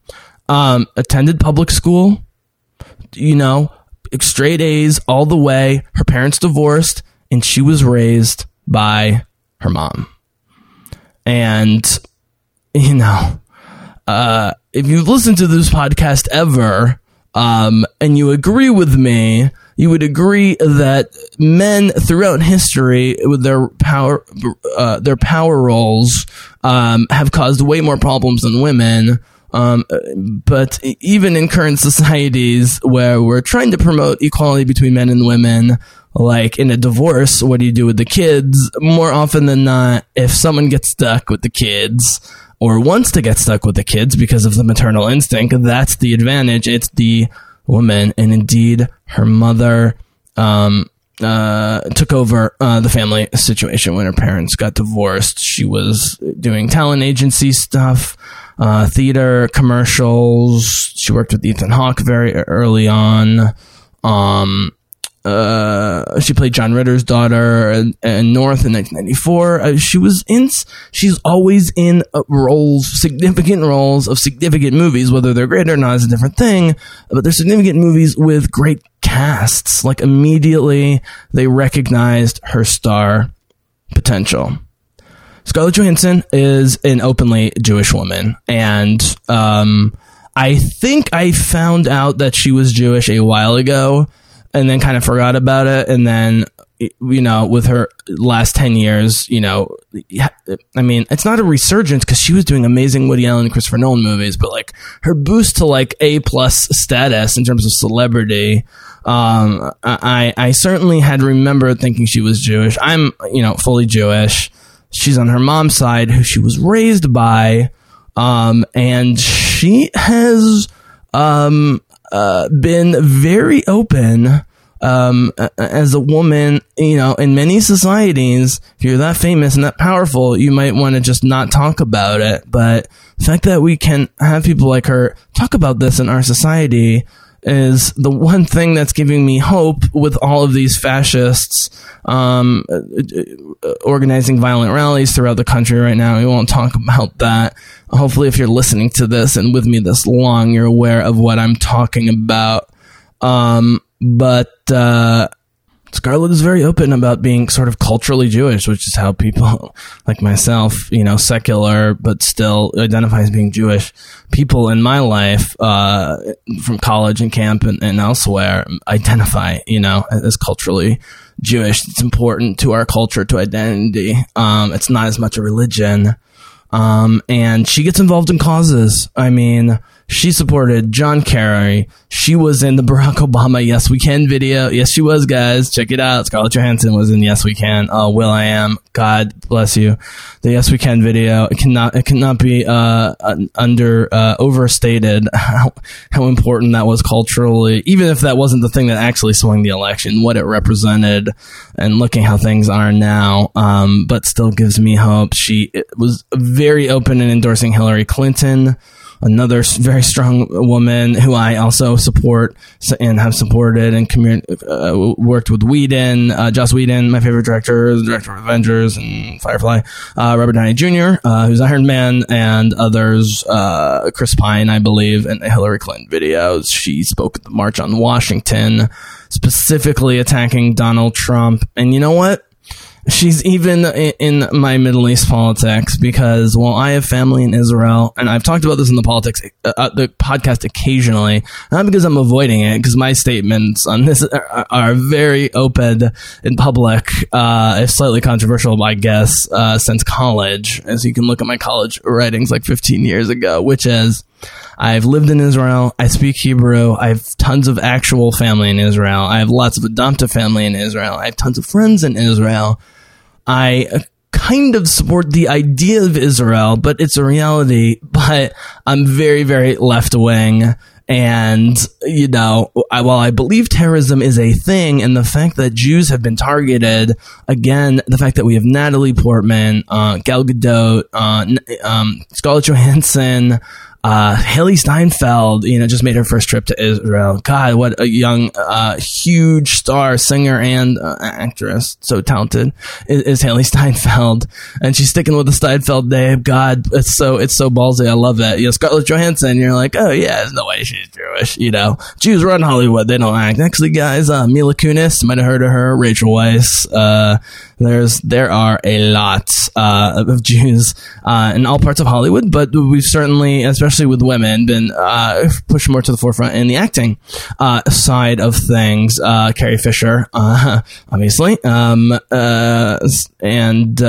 Um, attended public school, you know, straight A's all the way. Her parents divorced, and she was raised by her mom. And, [laughs] you know, uh, if you've listened to this podcast ever, um, and you agree with me, you would agree that men throughout history, with their power, uh, their power roles, um, have caused way more problems than women. Um, but even in current societies where we're trying to promote equality between men and women, like in a divorce, what do you do with the kids? More often than not, if someone gets stuck with the kids, or wants to get stuck with the kids because of the maternal instinct, that's the advantage. It's the woman. And indeed, her mother um, uh, took over uh, the family situation when her parents got divorced. She was doing talent agency stuff, uh, theater, commercials. She worked with Ethan Hawke very early on. Um, uh, she played John Ritter's daughter in, in North in 1994. Uh, she was in. She's always in uh, roles, significant roles of significant movies. Whether they're great or not is a different thing. But they're significant movies with great casts. Like immediately, they recognized her star potential. Scarlett Johansson is an openly Jewish woman, and um, I think I found out that she was Jewish a while ago and then kind of forgot about it and then you know with her last 10 years you know i mean it's not a resurgence because she was doing amazing woody allen and christopher nolan movies but like her boost to like a plus status in terms of celebrity um, I, I certainly had remembered thinking she was jewish. I'm you know fully jewish. She's on her mom's side who she was raised by um, and she has um, uh, been very open um, as a woman, you know, in many societies, if you're that famous and that powerful, you might want to just not talk about it. But the fact that we can have people like her talk about this in our society is the one thing that's giving me hope with all of these fascists um, uh, organizing violent rallies throughout the country right now. We won't talk about that. Hopefully, if you're listening to this and with me this long, you're aware of what I'm talking about. Um, but uh, Scarlett is very open about being sort of culturally Jewish, which is how people [laughs] like myself, you know, secular but still identify as being Jewish. People in my life, uh, from college and camp and, and elsewhere, identify, you know, as culturally Jewish. It's important to our culture, to identity. Um, it's not as much a religion. Um, and she gets involved in causes. I mean, she supported John Kerry. She was in the Barack Obama Yes We Can video. Yes, she was, guys. Check it out. Scarlett Johansson was in Yes We Can. Oh, will.i.am. God bless you. The Yes We Can video. It cannot, it cannot be, uh, under, uh, overstated [laughs] how, how important that was culturally, even if that wasn't the thing that actually swung the election, what it represented and looking how things are now. Um, but still gives me hope. She was very open in endorsing Hillary Clinton another very strong woman who I also support and have supported and commu- uh, worked with Whedon, uh, Joss Whedon, my favorite director, the director of Avengers and Firefly, uh, Robert Downey Jr., uh, who's Iron Man, and others, uh, Chris Pine, I believe, and the Hillary Clinton videos. She spoke at the March on Washington, specifically attacking Donald Trump. And you know what? She's even in my Middle East politics because while I have family in Israel, and I've talked about this in the politics, uh, uh, the podcast occasionally, not because I'm avoiding it, because my statements on this are, very open in public, uh, if slightly controversial, I guess, uh, since college, as you can look at my college writings like 15 years ago, which is, I've lived in Israel. I speak Hebrew. I have tons of actual family in Israel. I have lots of adoptive family in Israel. I have tons of friends in Israel. I uh, kind of support the idea of Israel, but it's a reality. [laughs] But I'm very, very left wing. And, you know, I, while I believe terrorism is a thing and the fact that Jews have been targeted, again, the fact that we have Natalie Portman, uh, Gal Gadot, uh, um, Scarlett Johansson, uh, Hailee Steinfeld, you know, just made her first trip to Israel. God, what a young, uh, huge star, singer and uh, actress. So talented is, is Hailee [laughs] Steinfeld, and she's sticking with the Steinfeld name. God, it's so it's so ballsy. I love that. You know, Scarlett Johansson. You're like, oh yeah, there's no way she's Jewish. You know, Jews run Hollywood. They don't act. Actually, guys, uh, Mila Kunis might have heard of her. Rachel Weisz. There's there are a lot uh, of Jews uh, in all parts of Hollywood, but we've certainly, especially with women, been uh, pushed more to the forefront in the acting uh, side of things. Uh, Carrie Fisher, uh, [laughs] obviously, um, and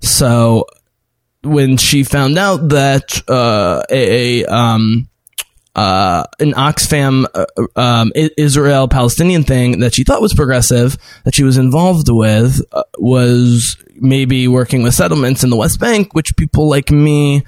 so when she found out that a, a um, uh, an Oxfam uh, um, Israel Palestinian thing that she thought was progressive that she was involved with uh, was maybe working with settlements in the West Bank, which people like me.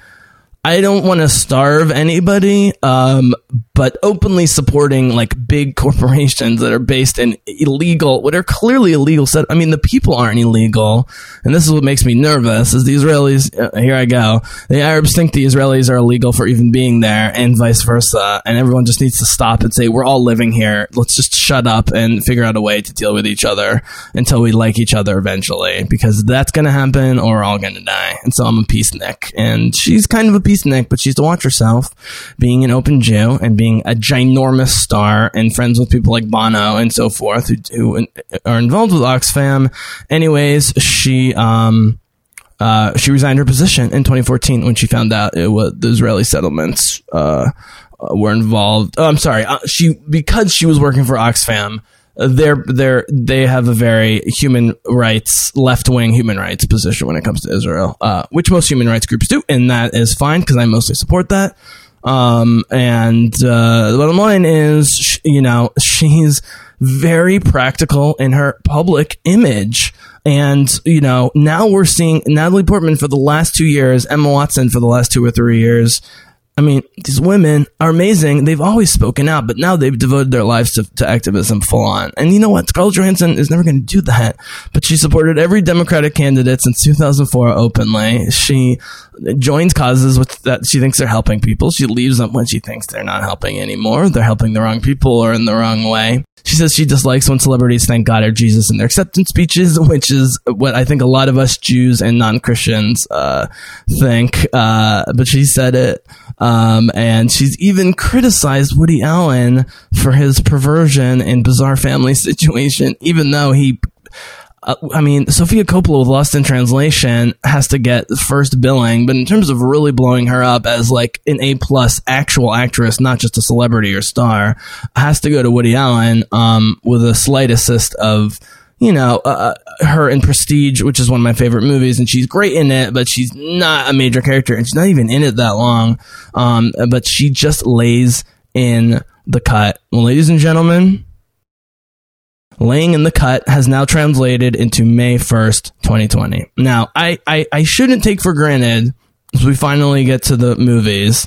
I don't want to starve anybody, um, but openly supporting like big [laughs] corporations that are based in illegal, what are clearly illegal set. I mean, the people aren't illegal, and this is what makes me nervous. Is the Israelis? Uh, here I go. The Arabs think the Israelis are illegal for even being there, and vice versa. And everyone just needs to stop and say, "We're all living here. Let's just shut up and figure out a way to deal with each other until we like each other eventually, because that's going to happen, or we're all going to die." And so I'm a peace peacenik, and she's kind of a peace peacenik, but she's to watch herself, being an open Jew and being a ginormous star and friends with people like Bono and so forth who, who are involved with Oxfam. Anyways, she um uh, she resigned her position in 2014 when she found out it was the Israeli settlements uh, were involved. Oh, I'm sorry, uh, she because she was working for Oxfam. They're they're they have a very human rights left wing human rights position when it comes to Israel, uh, which most human rights groups do, and that is fine because I mostly support that. Um, and uh, the bottom line is, you know, [laughs] she's very practical in her public image. And, you know, now we're seeing Natalie Portman for the last two years, Emma Watson for the last two or three years, I mean, these women are amazing. They've always spoken out, but now they've devoted their lives to, to activism full on. And you know what? Scarlett Johansson is never going to do that, but she supported every Democratic candidate since 2004 openly. She joins causes with that she thinks they're helping people. She leaves them when she thinks they're not helping anymore. They're helping the wrong people or in the wrong way. She says she dislikes when celebrities thank God or Jesus in their acceptance speeches, which is what I think a lot of us Jews and non Christians uh, think. Uh, but she said it. Um, and she's even criticized Woody Allen for his perversion and bizarre family [laughs] situation, even though he uh, I mean, Sofia Coppola with Lost in Translation has to get first billing, but in terms of really blowing her up as like an A plus actual actress, not just a celebrity or star, has to go to Woody Allen um, with a slight assist of you know, uh, uh, her in Prestige, which is one of my favorite movies, and she's great in it, but she's not a major character, and she's not even in it that long. Um, but she just lays in the cut. Well, ladies and gentlemen, laying in the cut has now translated into May 1st, 2020. Now, I, I, I shouldn't take for granted as we finally get to the movies,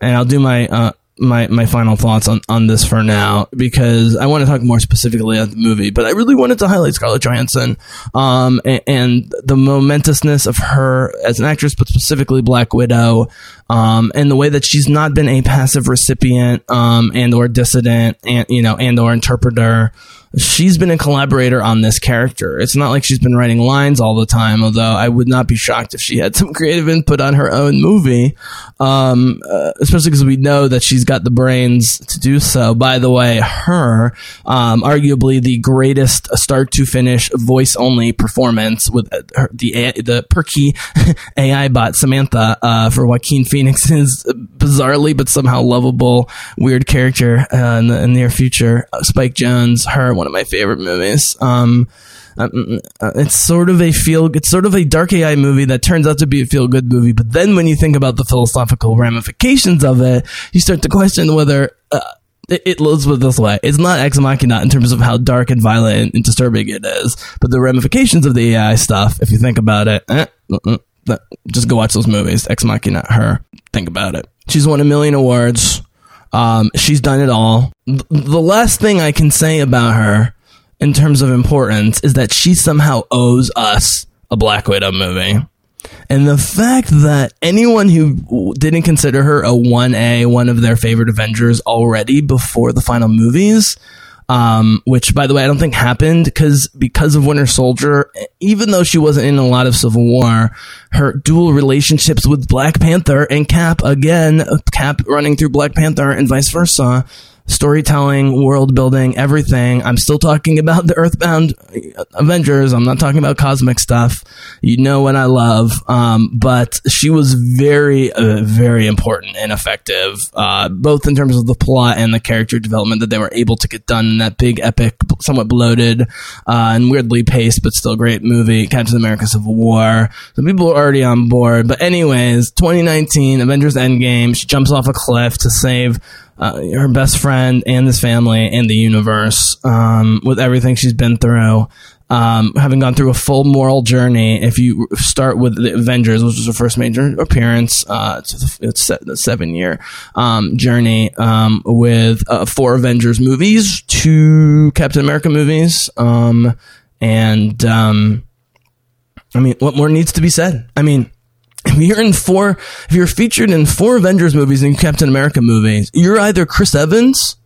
and I'll do my uh, my my final thoughts on, on this for now because I want to talk more specifically about the movie, but I really wanted to highlight Scarlett Johansson um, and, and, the momentousness of her as an actress, but specifically Black Widow, um, and the way that she's not been a passive recipient um, and or dissident and you know and or interpreter she's been a collaborator on this character. It's not like she's been writing lines all the time, although I would not be shocked if she had some creative input on her own movie, um, uh, especially because we know that she's got the brains to do so. By the way, her, um, arguably the greatest start to finish voice only performance with uh, her, the, the perky [laughs] AI bot Samantha uh, for Joaquin Phoenix's bizarrely but somehow lovable weird character uh, in the in the near future. Spike Jonze, her one of my favorite movies. Um, um, uh, it's sort of a feel. It's sort of a dark AI movie that turns out to be a feel good movie. But then when you think about the philosophical ramifications of it, you start to question whether. Uh, it, lives with this way. It's not Ex Machina in terms of how dark and violent and disturbing it is, but the ramifications of the AI stuff, if you think about it, eh, just go watch those movies. Ex Machina, her. Think about it. She's won a million awards. Um, she's done it all. The last thing I can say about her in terms of importance is that she somehow owes us a Black Widow movie. And the fact that anyone who didn't consider her a 1A, one of their favorite Avengers already before the final movies, um, which by the way I don't think happened because because of Winter Soldier, even though she wasn't in a lot of Civil War, her dual relationships with Black Panther and Cap again, Cap running through Black Panther and vice versa storytelling, world building, everything. I'm still talking about the Earthbound Avengers. I'm not talking about cosmic stuff. You know what I love. Um, but she was very, uh, very important and effective, uh, both in terms of the plot and the character development that they were able to get done in that big, epic, somewhat bloated, uh, and weirdly paced, but still great movie, Captain America Civil War. So people are already on board. But anyways, 2019, Avengers Endgame, she jumps off a cliff to save uh, her best friend and this family and the universe um, with everything she's been through. Um, having gone through a full moral journey, if you start with the Avengers, which was her first major appearance, uh, it's a seven year um, journey um, with uh, four Avengers movies, two Captain America movies, um, and um, I mean, what more needs to be said? I mean, if you're in four, if you're featured in four Avengers movies and Captain America movies, you're either Chris Evans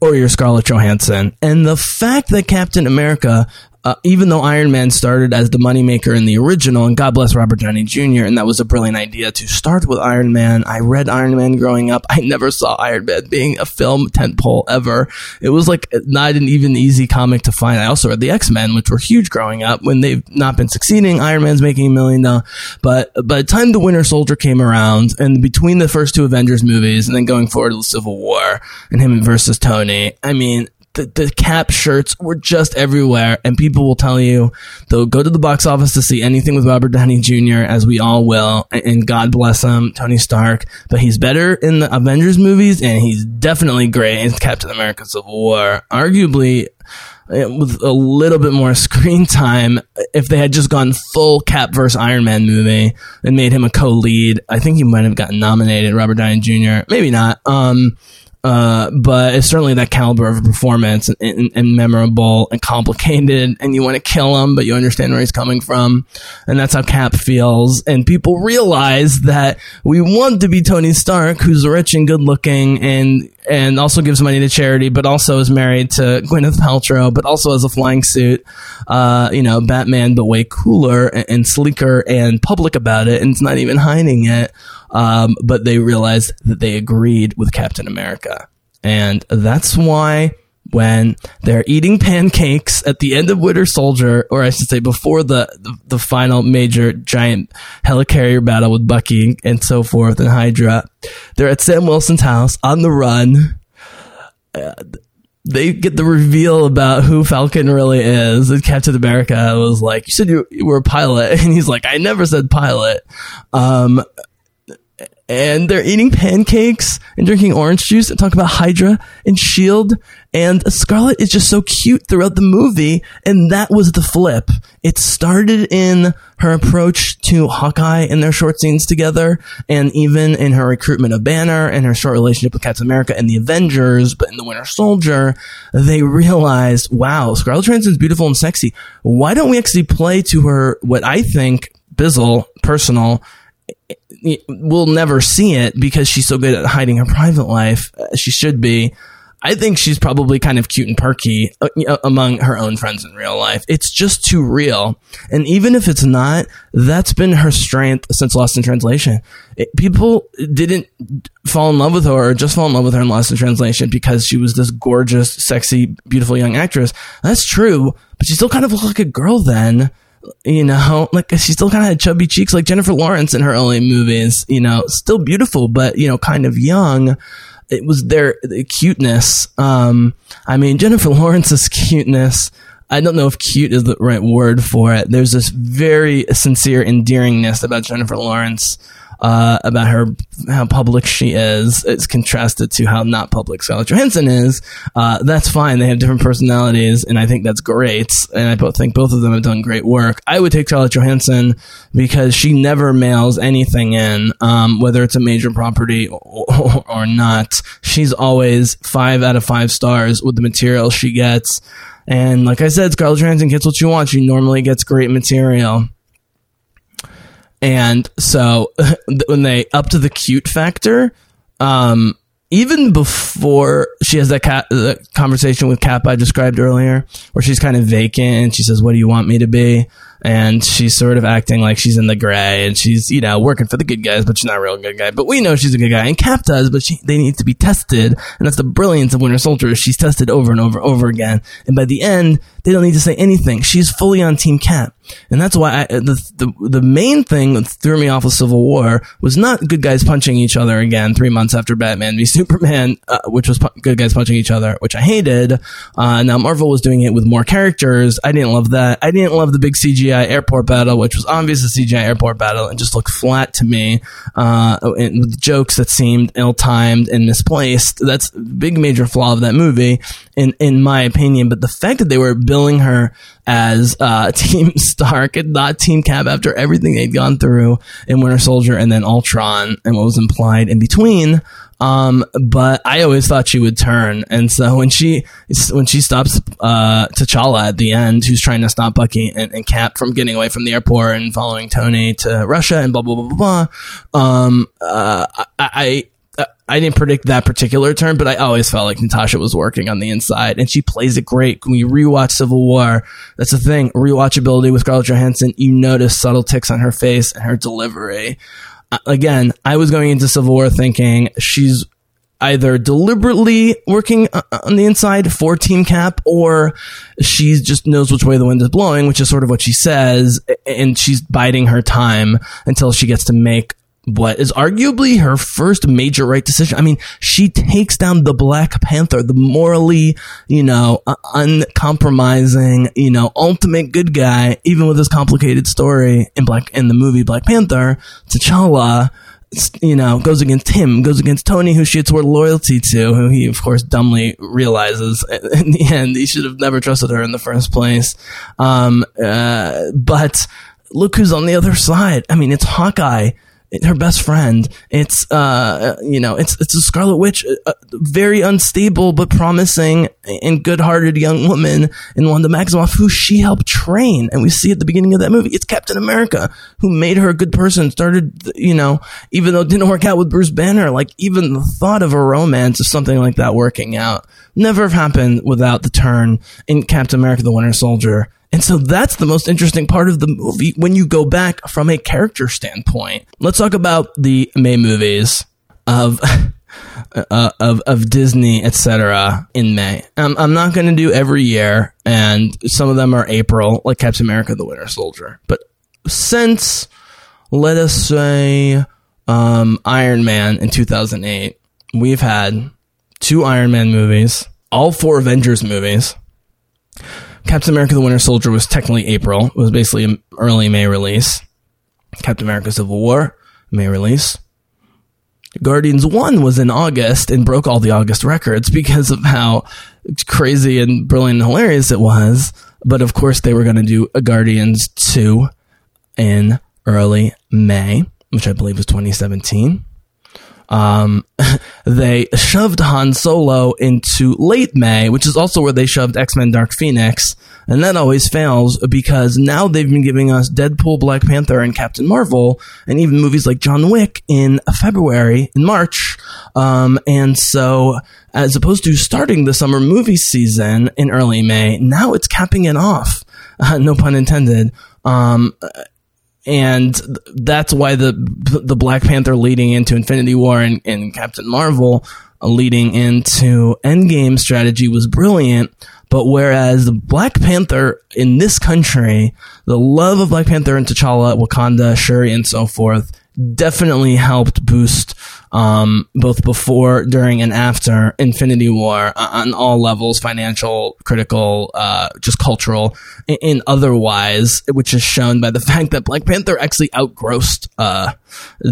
or you're Scarlett Johansson. And the fact that Captain America uh, even though Iron Man started as the moneymaker in the original, and God bless Robert Downey Jr., and that was a brilliant idea to start with Iron Man. I read Iron Man growing up. I never saw Iron Man being a film tentpole ever. It was like not an even easy comic to find. I also read the X Men, which were huge growing up. When they've not been succeeding, Iron Man's making a million dollars. But by the time the Winter Soldier came around, and between the first two Avengers movies, and then going forward to the Civil War and him versus Tony, I mean, the, the cap shirts were just everywhere and people will tell you they'll go to the box office to see anything with Robert Downey Jr. as we all will and, God bless him Tony Stark but he's better in the Avengers movies and he's definitely great in Captain America Civil War arguably uh, with a little bit more [laughs] screen time if they had just gone full Cap versus Iron Man movie and made him a co-lead I think he might have gotten nominated Robert Downey Jr. maybe not um uh, but it's certainly that caliber of a performance and, and, and, memorable and complicated and you want to kill him but you understand where he's coming from. And that's how cap feels. And people realize that we want to be tony stark who's rich and good looking and and also gives money to charity but also is married to gwyneth paltrow but also has a flying suit uh, you know batman but way cooler and, and sleeker and public about it and it's not even hiding it um, but they realized that they agreed with Captain America. And that's why when they're eating [laughs] pancakes at the end of Winter Soldier, or I should say before the, the, the final major giant helicarrier battle with Bucky and so forth and Hydra, they're at Sam Wilson's house on the run. Uh, they get the reveal about who Falcon really is. And Captain America was like, "You said you, you were a pilot," [laughs] and he's like, "I never said pilot." Um, and they're eating pancakes and drinking orange juice and talk about Hydra and Shield. And Scarlett is just so cute throughout the movie. And that was the flip. It started in her approach to Hawkeye and their short scenes together, and even in her recruitment of Banner and her short relationship with Captain America and the Avengers. But in the Winter Soldier, they realized, wow, Scarlett Johansson's beautiful and sexy. Why don't we actually play to her what I think Bizzle, personal, we'll never see it because she's so good at hiding her private life. Uh, she should be. I think she's probably kind of cute and perky uh, among her own friends in real life. It's just too real. And even if it's not, that's been her strength since Lost in Translation. It, people didn't fall in love with her or just fall in love with her in Lost in Translation because she was this gorgeous, sexy, beautiful young actress. That's true, but she still kind of looked like a girl then you know, [laughs] like she still kind of had chubby cheeks like Jennifer Lawrence in her early movies, you know, still beautiful, but, you know, kind of young. It was their the cuteness. Um, I mean, Jennifer [laughs] Lawrence's cuteness. I don't know if cute is the right word for it. There's this very sincere endearingness about Jennifer Lawrence uh, about her how public she is. It's contrasted to how not public Scarlett Johansson is. Uh, that's fine. They have different personalities, and I think that's great. And I both think both of them have done great work. I would take Scarlett Johansson because she never mails anything in, um, whether it's a major property or, or, or not. She's always five out of five stars with the material she gets. And like I said, Scarlett Johansson gets what she wants. She normally gets great material. And so [laughs] when they up to the cute factor, um, even before she has that, conversation with Cap I described earlier, where she's kind of vacant and she says, "What do you want me to be?" And she's sort of acting like she's in the gray and she's you know working for the good guys but she's not a real good guy but we know she's a good guy and cap does but she, they need to be tested and that's the brilliance of winter soldier she's tested over and over and over again and by the end they don't need to say anything she's fully on team cap and that's why I, the, the the main thing that threw me off of Civil War was not good guys punching each other again three months after Batman v Superman, uh, which was pu- good guys punching each other, which I hated. Uh, now Marvel was doing it with more characters. I didn't love that. I didn't love the big CG CGI airport battle, which was obvious a CGI airport battle and just looked flat to me, uh, and jokes that seemed ill-timed and misplaced. That's a big major flaw of that movie, in in my opinion. But the fact that they were billing her as uh, [laughs] Team Stark and not Team Cap after everything they'd gone through in Winter Soldier and then Ultron and what was implied in between um, but I always thought she would turn, and so when she when she stops uh, T'Challa at the end, who's trying to stop Bucky and, and, Cap from getting away from the airport and following Tony to Russia and blah blah blah blah blah. Um, uh, I, I I didn't predict that particular turn, but I always felt like Natasha was working on the inside, and she plays it great. When you rewatch Civil War, that's the thing. Rewatchability with Scarlett Johansson, you notice subtle ticks on her face and her delivery again, I was going into Civil War thinking she's either deliberately working uh, uh, on the inside for Team Cap or she just knows which way the wind is blowing, which is sort of what she says, and she's biding her time until she gets to make what is arguably her first major right decision. I mean, she takes down the Black Panther, the morally, you know, uncompromising, you know, ultimate good guy, even with his complicated story in Black in the movie Black Panther. T'Challa, you know, goes against him, goes against Tony, who she had sworn loyalty to, who he, of course, dumbly realizes [laughs] in the end he should have never trusted her in the first place. Um, uh, but look who's on the other side. I mean, it's Hawkeye her best friend. It's uh, uh, you know, it's it's a Scarlet Witch, a, a very unstable but promising and good-hearted young woman in Wanda Maximoff, who she helped train, and we see at the beginning of that movie, it's Captain America who made her a good person. Started, you know, even though it didn't work out with Bruce Banner, like even the thought of a romance or something like that working out never have happened without the turn in Captain America: The Winter Soldier and so that's the most interesting part of the movie when you go back from a character standpoint. Let's talk about the May movies of [laughs] uh, of of Disney, etc. In May, um, I'm not going to do every year, and some of them are April, like Captain America: The Winter Soldier. But since, let us say, um, Iron Man in 2008, we've had two Iron Man movies, all four Avengers movies Captain America the Winter Soldier was technically April. It was basically an early May release. Captain America Civil War, May release. Guardians 1 was in August and broke all the August records because of how crazy and brilliant and hilarious it was. But of course, they were going to do a Guardians 2 in early May, which I believe was 2017. Um, [laughs] they shoved Han Solo into late May, which is also where they shoved X Men Dark Phoenix. And that always fails because now they've been giving us Deadpool, Black Panther, and Captain Marvel, and even movies like John Wick in February, in March. Um, and so, as opposed to starting the summer movie season in early May, now it's capping it off. Uh, [laughs] no pun intended. Um, and that's why the the Black Panther leading into Infinity War and, and Captain Marvel uh, leading into Endgame strategy was brilliant. But whereas the Black Panther in this country, the love of Black Panther and T'Challa, Wakanda, Shuri, and so forth definitely helped boost um, both before, during, and after Infinity War uh, on all levels financial, critical, uh, just cultural, and otherwise, which is shown by the [laughs] fact that Black Panther actually outgrossed uh,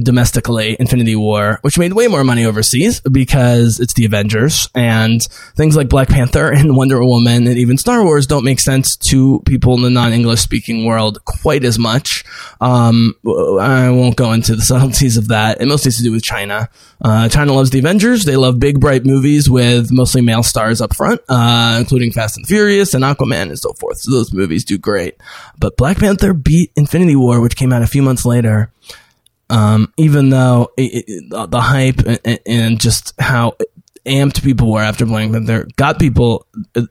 domestically Infinity War, which made way more money overseas because it's the Avengers, and things like Black Panther [laughs] and Wonder Woman and even Star Wars don't make sense to people in the non English speaking world quite as much. Um, I won't go into the [laughs] subtleties of that. It mostly has to do with China. Uh, China loves the Avengers. They love big, bright movies with mostly male stars up front, uh, including Fast and Furious and Aquaman and so forth. So those movies do great. But Black Panther beat Infinity War, which came out a few months later. Um, even though it, it, the hype and, and, just how amped people were after Black Panther got people uh,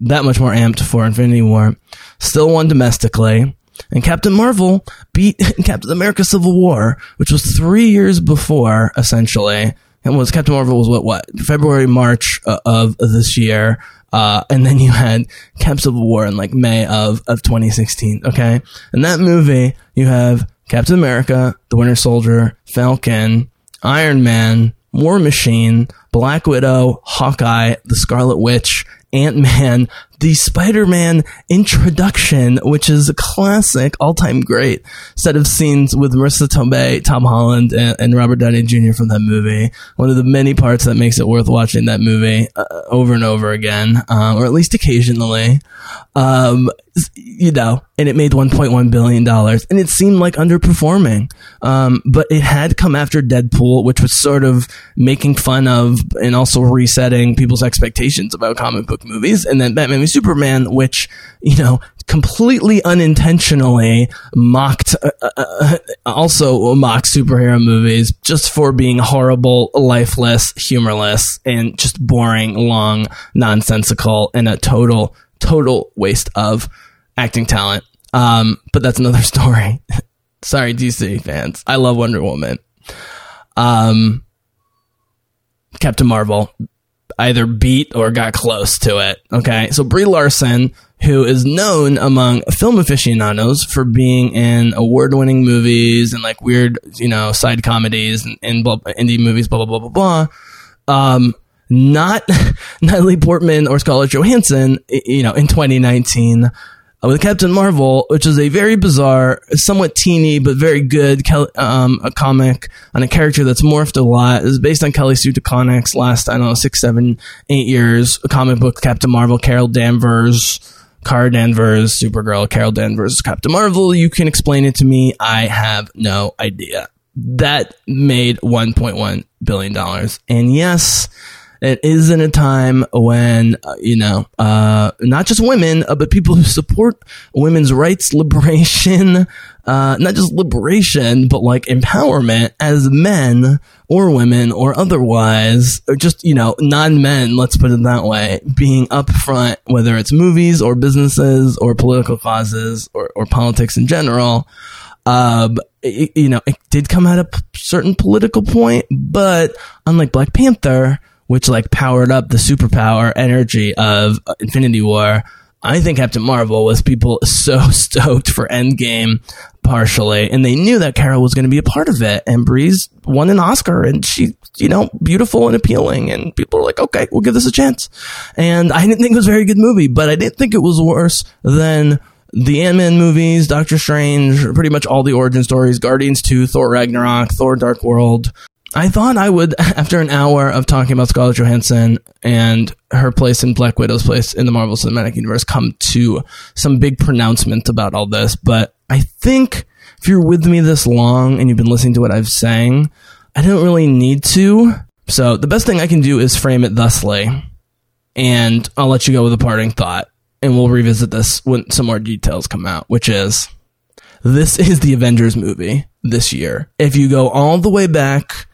that much more amped for Infinity War, still won domestically. And Captain Marvel beat [laughs] Captain America Civil War, which was three years before, essentially. And was Captain Marvel was what, what, February, March uh, of this year. Uh, and then you had Cap Civil War in like May of, of 2016. Okay. In that movie, you have Captain America, the Winter Soldier, Falcon, Iron Man, War Machine, Black Widow, Hawkeye, the Scarlet Witch, Ant Man, the Spider-Man introduction, which is a classic, all-time great set of scenes with Marisa Tomei, Tom Holland, and, and, Robert Downey Jr. from that movie. One of the many parts that makes it worth watching that movie uh, over and over again, um, or at least occasionally. Um, you know, and it made 1.1 billion dollars, and it seemed like underperforming. Um, but it had come after Deadpool, which was sort of making fun of and also resetting people's expectations about comic book movies, and then Batman v Superman, which you know completely unintentionally mocked, uh, uh, uh, also mocked superhero movies just for being horrible, lifeless, humorless, and just boring, long, nonsensical, and a total total waste of acting talent. Um, but that's another [laughs] story. Sorry, DC fans. I love Wonder Woman. Um, Captain Marvel either beat or got close to it. Okay. So Brie Larson, who is known among film aficionados for being in award-winning movies and like weird, you know, side comedies and, and blah, indie movies, blah blah blah blah blah. Um, not [laughs] Natalie Portman or Scarlett Johansson, you know, in 2019 uh, with Captain Marvel, which is a very bizarre, somewhat teeny but very good um, a comic on a character that's morphed a lot. It's based on Kelly Sue DeConnick's last, I don't know, six, seven, eight years. A comic book, Captain Marvel, Carol Danvers, Kara Danvers, Supergirl, Carol Danvers, Captain Marvel. You can explain it to me. I have no idea. That made $1.1 billion. And yes, it is in a time when uh, you know uh, not just women uh, but people who support women's rights liberation [laughs] uh, not just liberation but like empowerment as men or women or otherwise or just you know non-men let's put it that way being upfront whether it's movies or businesses or political causes or, or politics in general um, it, you know, it did come at a p- certain political point, but unlike Black Panther, which like powered up the superpower energy of Infinity War. I think Captain Marvel was people [laughs] so stoked for Endgame partially, and they knew that Carol was going to be a part of it. And Brie's won an Oscar, and she, you know, beautiful and appealing, and people were like, okay, we'll give this a chance. And I didn't think it was a very good movie, but I didn't think it was worse than the Ant-Man movies, Doctor Strange, pretty much all the origin stories, Guardians 2, Thor Ragnarok, Thor Dark World, I thought I would, [laughs] after an hour of talking about Scarlett Johansson and her place in Black Widow's place in the Marvel Cinematic Universe, come to some big pronouncement about all this. But I think if you're with me this long and you've been listening to what I've saying, I don't really need to. So the best thing I can do is frame it thusly, and I'll let you go with a parting thought, and we'll revisit this when some more details come out, which is this is the Avengers movie this year. If you go all the way back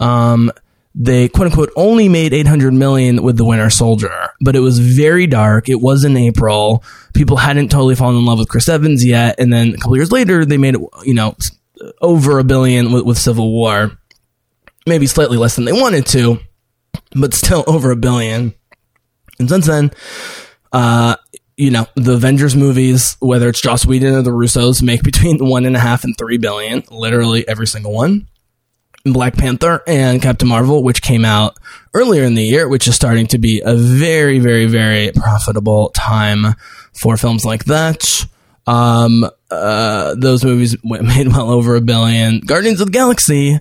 um, they quote unquote only made 800 million with the Winter Soldier, but it was very dark. It was in April. People hadn't totally fallen in love with Chris Evans yet. And then a couple years later, they made it, you know, over a billion with, with Civil War. Maybe slightly less than they wanted to, but still [laughs] over a billion. And since then, uh, you know, the Avengers movies, whether it's Joss Whedon or the Russos, make between one and a half and three billion, literally every single one. Black Panther and Captain Marvel, which came out earlier in the year, which is starting to be a very, very, very profitable time for films like that. Um, uh, those movies [laughs] made well over a billion. Guardians of the Galaxy,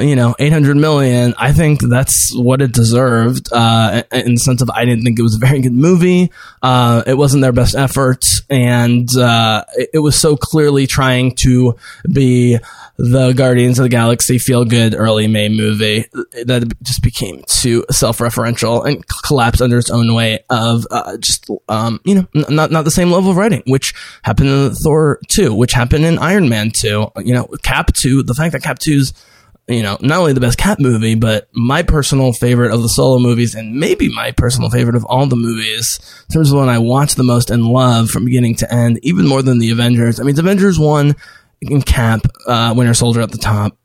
you know, 800 million. I think that's what it deserved, uh, in the sense of I didn't think it was a very good movie. Uh, it wasn't their best effort, and, uh, it, it was so clearly trying to be, the Guardians of the Galaxy feel good early May movie that it just became too self referential and collapsed under its own weight of uh, just um, you know n- not not the same level of writing, which happened in Thor two, which happened in Iron Man two. You know, Cap two. The fact that Cap two's you know, not only the best Cap movie, but my personal favorite of the solo movies, and maybe my personal favorite of all the movies. In terms of one I watch the most and love from beginning to end, even more than the Avengers. I mean, the Avengers one and Cap, uh, Winter Soldier at the top,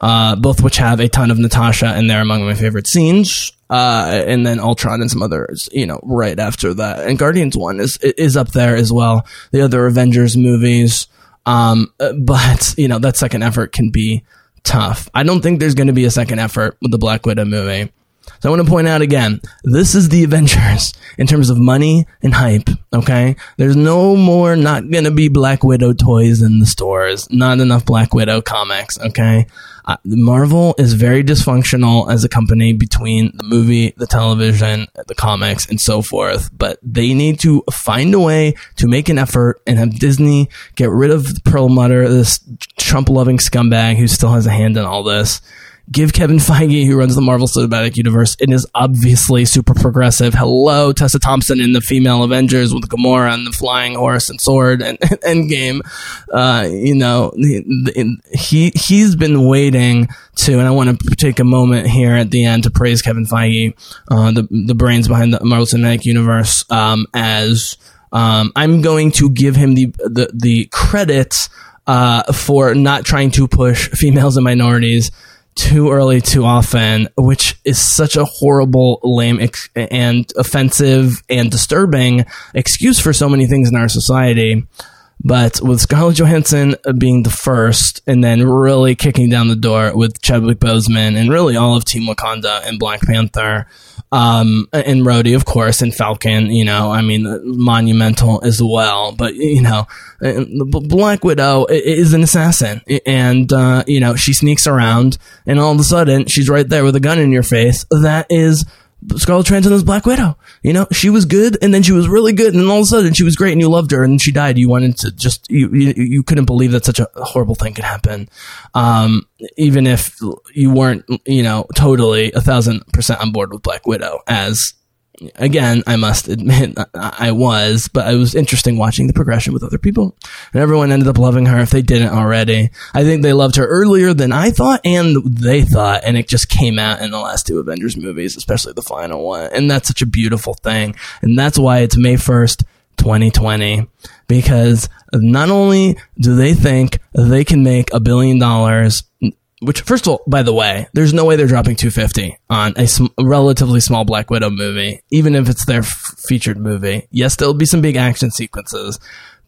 uh, both which have a ton of Natasha in there among my favorite scenes. Uh, and then Ultron and some others, you know, right after that. And Guardians 1 is, is up there as well. The other Avengers movies. Um, uh, but, you know, that second effort can be tough. I don't think there's going to be a second effort with the Black Widow movie. So I want to point out again, this is the Avengers in terms of money and hype. Okay. There's no more not going to be Black Widow toys in the stores. Not enough Black Widow comics. Okay. Uh, Marvel is very dysfunctional as a company between the movie, the television, the comics, and so forth. But they need to find a way to make an effort and have Disney get rid of Perlmutter, this Trump loving scumbag who still has a hand in all this give Kevin Feige, who runs the Marvel Cinematic Universe and is obviously super progressive. Hello, Tessa Thompson in the female Avengers with Gamora and the flying horse and sword and, [laughs] Endgame. Uh, you know, he, he's been waiting to, and I want to take a moment here at the end to praise Kevin Feige, uh, the, the brains behind the Marvel Cinematic Universe, um, as, um, I'm going to give him the, the, the credit, uh, for not trying to push females and minorities too early, too often, which is such a horrible, lame, ex- and offensive and disturbing excuse for so many things in our society. But with Scarlett Johansson being the first, and then really kicking down the door with Chadwick Boseman and really all of Team Wakanda and Black Panther, um, and Rhodey, of course, and Falcon, you know, I mean, monumental as well. But, you know, the Black Widow is an assassin. And, uh, you know, she sneaks around, and all of a sudden, she's right there with a gun in your face. That is Scarlett Johansson as Black Widow. You know, she was good, and then she was really good, and then all of a sudden she was great, and you loved her, and she died. You wanted to just you you, you couldn't believe that such a horrible thing could happen, um, even if you weren't you know totally a thousand percent on board with Black Widow as again, I must admit I was, but it was interesting watching the progression with other people. And everyone ended up loving her if they didn't already. I think they loved her earlier than I thought and they thought, and it just came out in the last two Avengers movies, especially the final one. And that's such a beautiful thing. And that's why it's May 1st, 2020 because not only do they think they can make a billion dollars which first of all, by the way, there's no way they're dropping 250 on a sm- relatively small Black Widow movie, even if it's their f- featured movie. Yes, there'll be some big action sequences,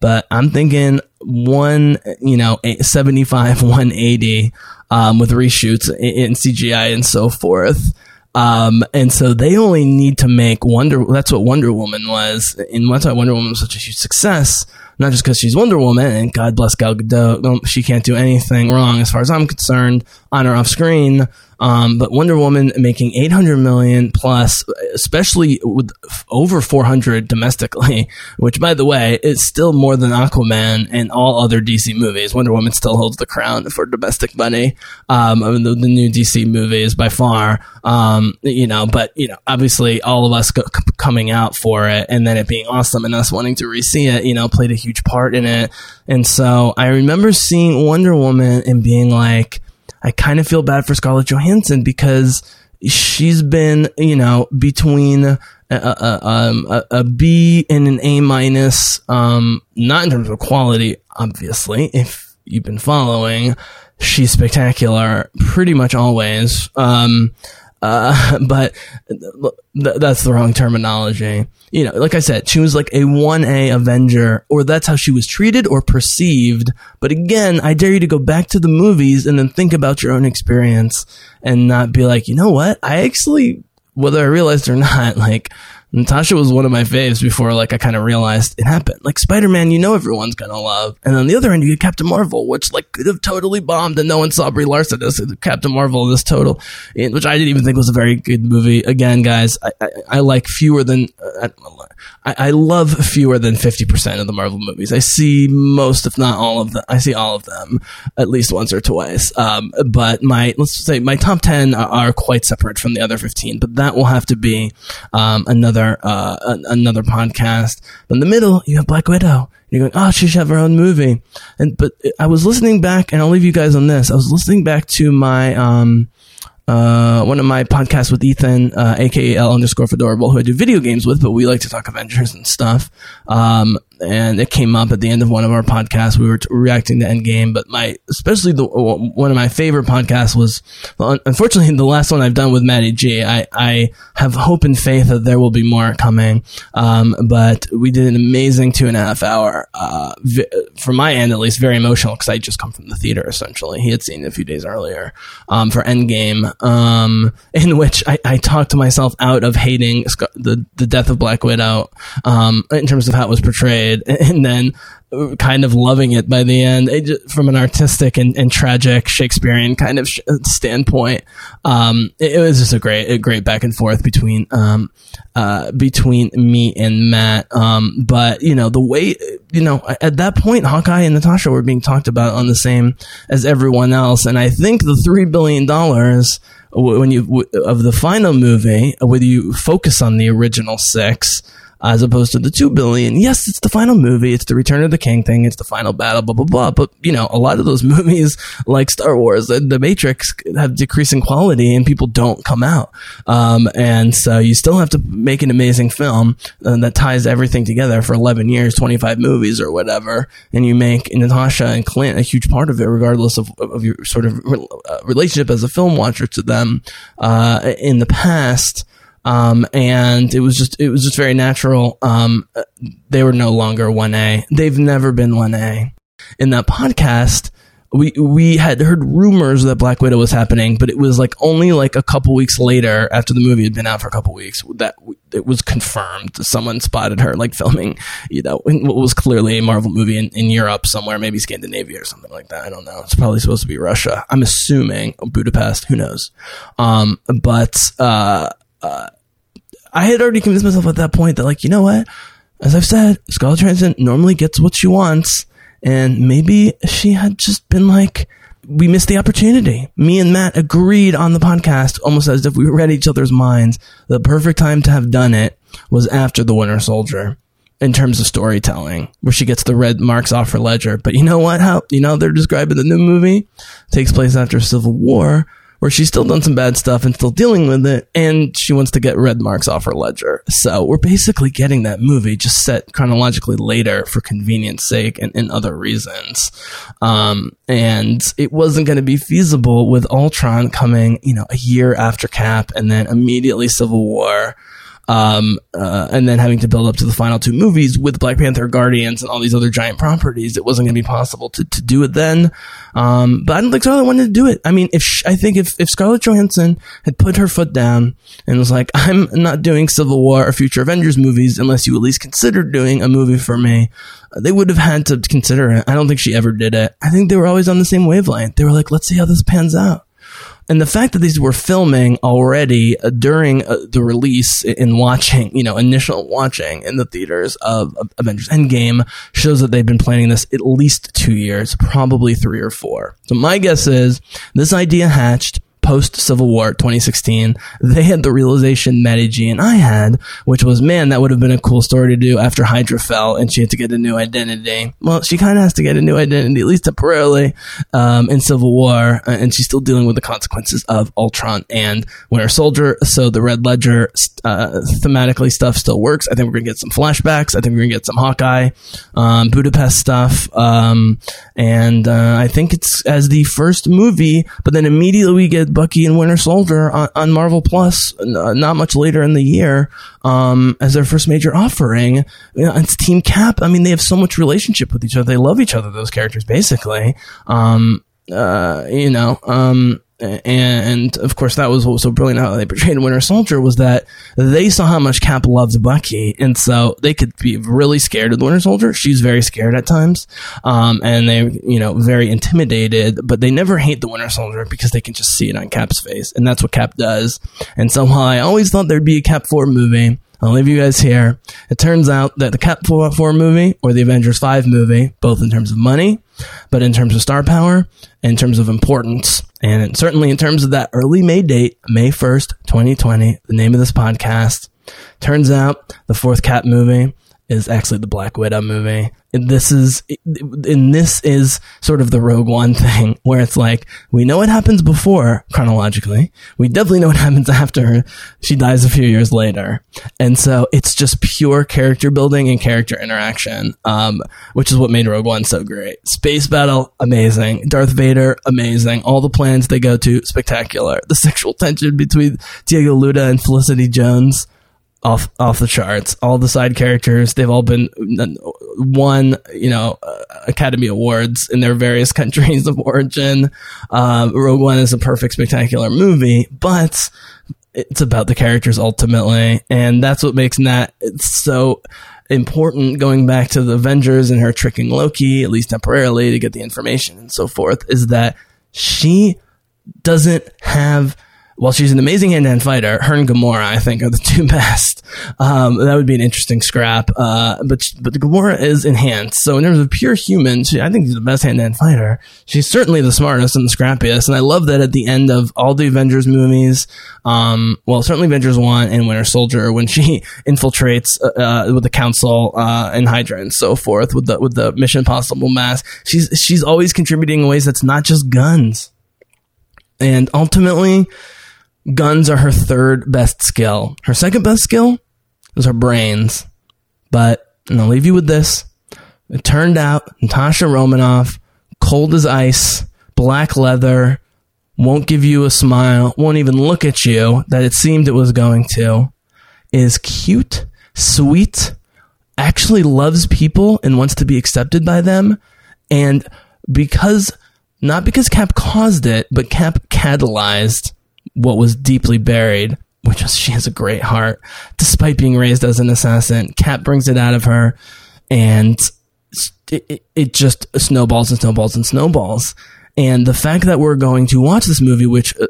but I'm thinking one, you know, 75, [laughs] 180, um, with reshoots in CGI and so forth. Um, and so they only need to make Wonder, that's what Wonder Woman was. And that's why Wonder Woman was such a huge success not just because she's Wonder Woman, and God bless Gal Gadot, she can't do anything wrong as far as I'm concerned on or off screen. Um, but Wonder Woman making 800 million plus, especially with over 400 domestically, [laughs] which by the way is still more than Aquaman and all other DC movies. Wonder Woman still holds the crown for domestic money. Um, the, the, new DC movies by far. Um, you know, but you know, obviously all of us c- coming out for it and then it being awesome and us wanting to re-see it, you know, played a huge part in it. And so I remember seeing Wonder Woman and being like, I kind of feel bad for Scarlett Johansson because she's been, you know, between a, a, um, a, a B and an A minus, um, not in terms of quality, obviously, if you've been following. She's spectacular pretty much always. Um, uh, [laughs] but th- that's the wrong terminology. You know, like I said, she was like a 1A Avenger, or that's how she was treated or perceived. But again, I dare you to go back to the movies and then think about your own experience and not be like, you know what? I actually, whether I realized or not, [laughs] like, Natasha was one of my faves before like I kind of realized it happened. Like Spider-Man, you know everyone's gonna love, and on the other end you get Captain Marvel, which like could have totally bombed, and no one saw Brie Larson as Captain Marvel this total, which I didn't even think was a very good movie. Again, guys, I, I, I like fewer than uh, I, I love fewer than fifty percent of the Marvel movies. I see most, if not all of them. I see all of them at least once or twice. Um, but my let's say my top ten are, are, quite separate from the other fifteen. But that will have to be um, another another uh, another podcast. But in the middle, you have Black Widow. You're going, oh, she should have her own movie. And but I was listening back, and I'll leave you guys on this. I was listening back to my um, uh, one of my podcasts with Ethan, uh, aka L underscore Fedorable, who I do video games with, but we like to talk Avengers and stuff. Um, and it came up at the end of one of our podcasts. We were t- reacting to Endgame, but my, especially the, one of my favorite podcasts was, unfortunately, the last one I've done with Matty G. I, I have hope and faith that there will be more coming. Um, but we did an amazing two and a half hour, uh, vi- from my end at least, very emotional because I just come from the theater essentially. He had seen it a few days earlier, um, for Endgame, um, [laughs] in which I, I talked myself out of hating the, the death of Black Widow, um, in terms of how it was portrayed [laughs] and then kind of loving it by the end just, from an artistic and, and, tragic Shakespearean kind of sh- standpoint. Um, it, it, was just a great, a great back and forth between, um, uh, between me and Matt. Um, but you know, the way, you know, at that point, Hawkeye and Natasha were being talked about on the same as everyone else. And I think the $3 billion, when you, of the final movie, whether you focus on the original six, as opposed to the 2 billion. Yes, it's the final movie. It's the Return of the King thing. It's the final battle, blah, blah, blah. But, you know, a lot of those [laughs] movies, like Star Wars and The Matrix, have decreasing quality and people don't come out. Um, and so you still have to make an amazing film uh, that ties everything together for 11 years, 25 movies or whatever. And you make Natasha and Clint a huge part of it, regardless of, of your sort of uh, relationship as a film watcher to them, uh, in the past. Um, and it was just, it was just very natural. Um, they were no longer 1A. They've never been 1A. In that podcast, we we had heard rumors that Black Widow was happening, but it was like only like a couple weeks later after the movie had been out for a couple weeks that it was confirmed. Someone spotted her like filming, you know, what was clearly a Marvel movie in, in Europe somewhere, maybe Scandinavia or something like that. I don't know. It's probably supposed to be Russia. I'm assuming Budapest. Who knows? Um, but uh, uh, I had already convinced myself at that point that like you know what, as I've said, Scarlett Johansson normally gets what she wants and maybe she had just been like, we missed the opportunity. Me and Matt agreed on the podcast almost as if we read each other's minds. The perfect time to have done it was after The Winter Soldier in terms of storytelling, where she gets the red marks off her ledger. But you know what? How, you know, they're describing the new movie takes place after Civil War where she's still done some bad stuff and still dealing with it, and she wants to get red marks off her ledger. So we're basically getting that movie just set chronologically later for convenience sake and, and other reasons. Um, and it wasn't going to be feasible with Ultron coming, you know, a year after Cap and then immediately Civil War um, uh, and then having to build up to the final two movies with Black Panther, Guardians, and all these other giant properties, it wasn't going to be possible to, to do it then. Um, but I don't think Scarlett wanted to do it. I mean, if she, I think if if Scarlett Johansson had put her foot down and was like, "I'm not doing Civil War or future Avengers movies unless you at least consider doing a movie for me," they would have had to consider it. I don't think she ever did it. I think they were always on the same wavelength. They were like, "Let's see how this pans out." And the fact that these were filming already uh, during uh, the release in watching, you know, initial watching in the theaters of, of, Avengers Endgame shows that they've been planning this at least two years, probably three or four. So my guess is this idea hatched post Civil War 2016, they had the realization Matty G and I had, which was, man, that would have been a cool story to do after Hydra fell and she had to get a new identity. Well, she kind of has to get a new identity, at least temporarily, um, in Civil War, uh, and she's still dealing with the consequences of Ultron and Winter Soldier. So the Red Ledger uh, thematically stuff still works. I think we're gonna get some flashbacks. I think we're gonna get some Hawkeye, um, Budapest stuff, um, and uh, I think it's as the first movie, but then immediately we get Bucky and Winter Soldier on, on Marvel Plus, uh, not much later in the year, um, as their first major offering. You know, it's Team Cap. I mean, they have so much relationship with each other. They love each other. Those characters, basically. Um, uh, you know, um, and of course that was what was so brilliant how they portrayed Winter Soldier was that they saw how much Cap loves Bucky, and so they could be really scared of the Winter Soldier. She's very scared at times, um, and they you know very intimidated, but they never hate the Winter Soldier because they can just see it on Cap's face, and that's what Cap does. And so while I always thought there'd be a Cap four movie. I'll leave you guys here. It turns out that the Cap 4, 4 movie or the Avengers 5 movie, both in terms of money, but in terms of star power, in terms of importance, and certainly in terms of that early May date, May 1st, 2020, the name of this podcast, turns out the fourth Cap movie is actually the Black Widow movie. And this is, and this is sort of the Rogue One [laughs] thing where it's like, we know what happens before chronologically. We definitely know what [laughs] happens after she dies a few years later. And so it's just pure character building and character interaction, um, which is what made Rogue One so great. Space battle, amazing. Darth Vader, amazing. All the plans they go to, spectacular. The sexual tension between Diego Luna and Felicity Jones, off off the charts. All the side characters, they've all been won, you know, uh, Academy Awards in their various [laughs] countries of origin. Uh, Rogue One is a perfect, spectacular movie, but it's about the characters ultimately, and that's what makes Nat so important. Going back to the Avengers and her tricking Loki, at least temporarily, to get the information and so forth, is that she doesn't have while she's an amazing hand-to-hand fighter, her and Gamora, I think, are the [laughs] two best. Um, that would be an interesting scrap. Uh, but but Gamora is enhanced, so in terms of pure human, she, I think she's the best hand-to-hand fighter. She's certainly the smartest and the scrappiest, and I love that at the end of all the Avengers movies, um, well, certainly Avengers One and Winter Soldier, when she [laughs] infiltrates uh, uh, with the Council uh, and Hydra and so forth with the with the Mission Impossible mask, she's she's always contributing in ways that's not just guns. And ultimately, guns are her third best skill. Her second best skill is her brains. But, and I'll leave you with this. It turned out Natasha Romanoff, cold as ice, black leather, won't give you a smile, won't even look at you that it seemed it was going to, is cute, sweet, actually loves people and wants to be accepted by them. And because not because Cap caused it, but Cap catalyzed what was deeply buried, which is she has a great heart. Despite being raised as an assassin, Cap brings it out of her, and it, it, it just snowballs and snowballs and snowballs. And the fact that we're going to watch this movie, which uh,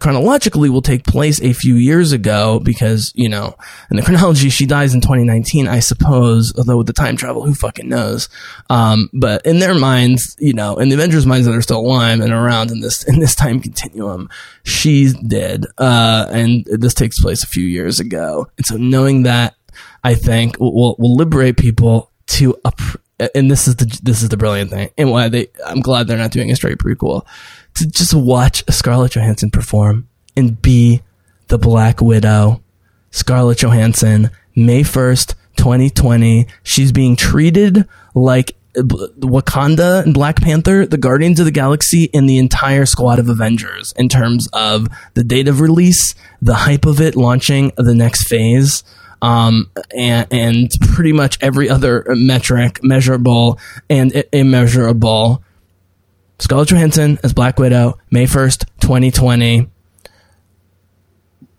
chronologically will take place a few years ago because, you know, in the chronology, she dies in 2019, I suppose, although with the time travel, who fucking knows? Um, but in their minds, you know, in the Avengers' minds that are still alive and around in this, in this time continuum, she's dead. Uh, and this takes place a few years ago. And so knowing that, I think will, will liberate people to, and this is the, this is the brilliant thing and why they, I'm glad they're not doing a straight prequel to just watch Scarlett Johansson perform and be the Black Widow. Scarlett Johansson, May 1st, 2020. She's being treated like Wakanda and Black Panther, the Guardians of the Galaxy, and the entire squad of Avengers in terms of the date of release, the hype of it launching the next phase, um, and, and pretty much every other metric, measurable and immeasurable Scarlett Johansson as Black Widow, May 1st, 2020.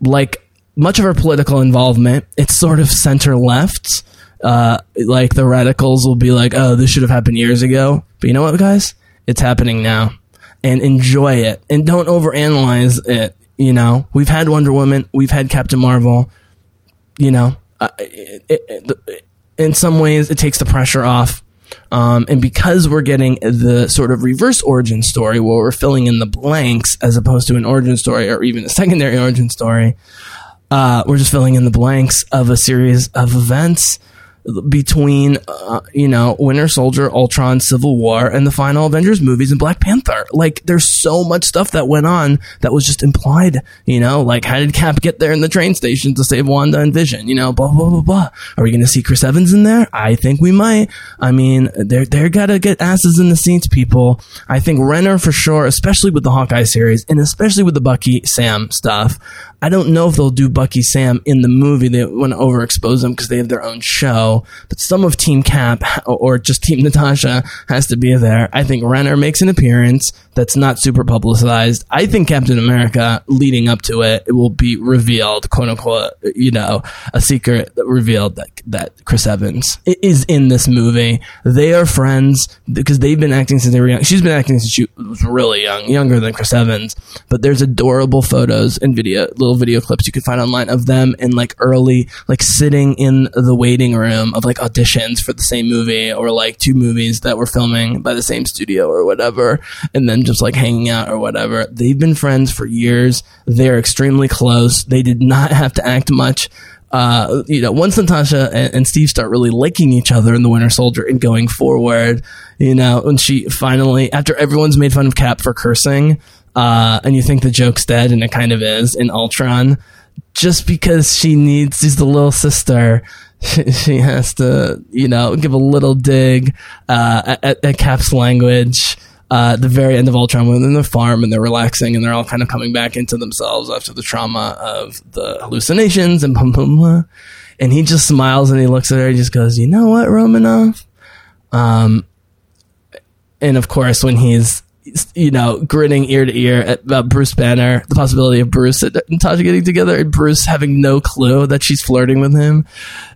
Like much of her political involvement, it's sort of center left. Uh, like the radicals will be like, oh, this should have happened years ago. But you know what, guys? It's happening now. And enjoy it. And don't overanalyze it. You know, we've had Wonder Woman, we've had Captain Marvel. You know, uh, it, it, it, in some ways, it takes the pressure off um, and because we're getting the sort of reverse origin story where we're filling in the blanks as opposed to an origin story or even a secondary origin story, uh, we're just filling in the blanks of a series of events between uh, you know Winter Soldier, Ultron, Civil War, and the final Avengers movies and Black Panther. Like there's so much stuff that went on that was just implied. You know, like how did Cap get there in the train station to save Wanda and Vision? You know, blah blah blah blah. Are we going to see Chris Evans in there? I think we might. I mean, they're they're gotta get asses in the seats, people. I think Renner for sure, especially with the Hawkeye series and especially with the Bucky Sam stuff. I don't know if they'll do Bucky Sam in the movie. They want to overexpose them because they have their own show. But some of Team Cap or just Team Natasha has to be there. I think Renner makes an appearance that's not super publicized. I think Captain America, leading up to it, it will be revealed, quote unquote, you know, a secret revealed that, that Chris Evans is in this movie. They are friends because they've been acting since they were young. She's been acting since she was really young, younger than Chris Evans. But there's adorable photos and video, little video clips you can find online of them in like early, like sitting in the waiting room of like auditions for the same movie or like two movies that were filming by the same studio or whatever. And then just like hanging out or whatever. They've been friends for years. They're extremely close. They did not [laughs] have to act much. Uh, you know, once Natasha and, and, Steve start really liking each other in the Winter Soldier and going forward, you know, when she finally, after everyone's made fun of Cap for cursing, uh, and you think the joke's dead, and it kind of is in Ultron, just because she needs, she's the little sister, [laughs] she, has to, you know, give a little dig uh, at, at Cap's language uh, the very end of Ultron when they're in the farm and they're relaxing and they're all kind of coming back into themselves after the trauma of the hallucinations and blah, blah, blah. And he just smiles and he looks at her and just goes, you know what, Romanoff? Um, and of course, when he's you know, grinning ear to ear about Bruce Banner, the possibility of Bruce and Natasha getting together, and Bruce having no clue that she's flirting with him,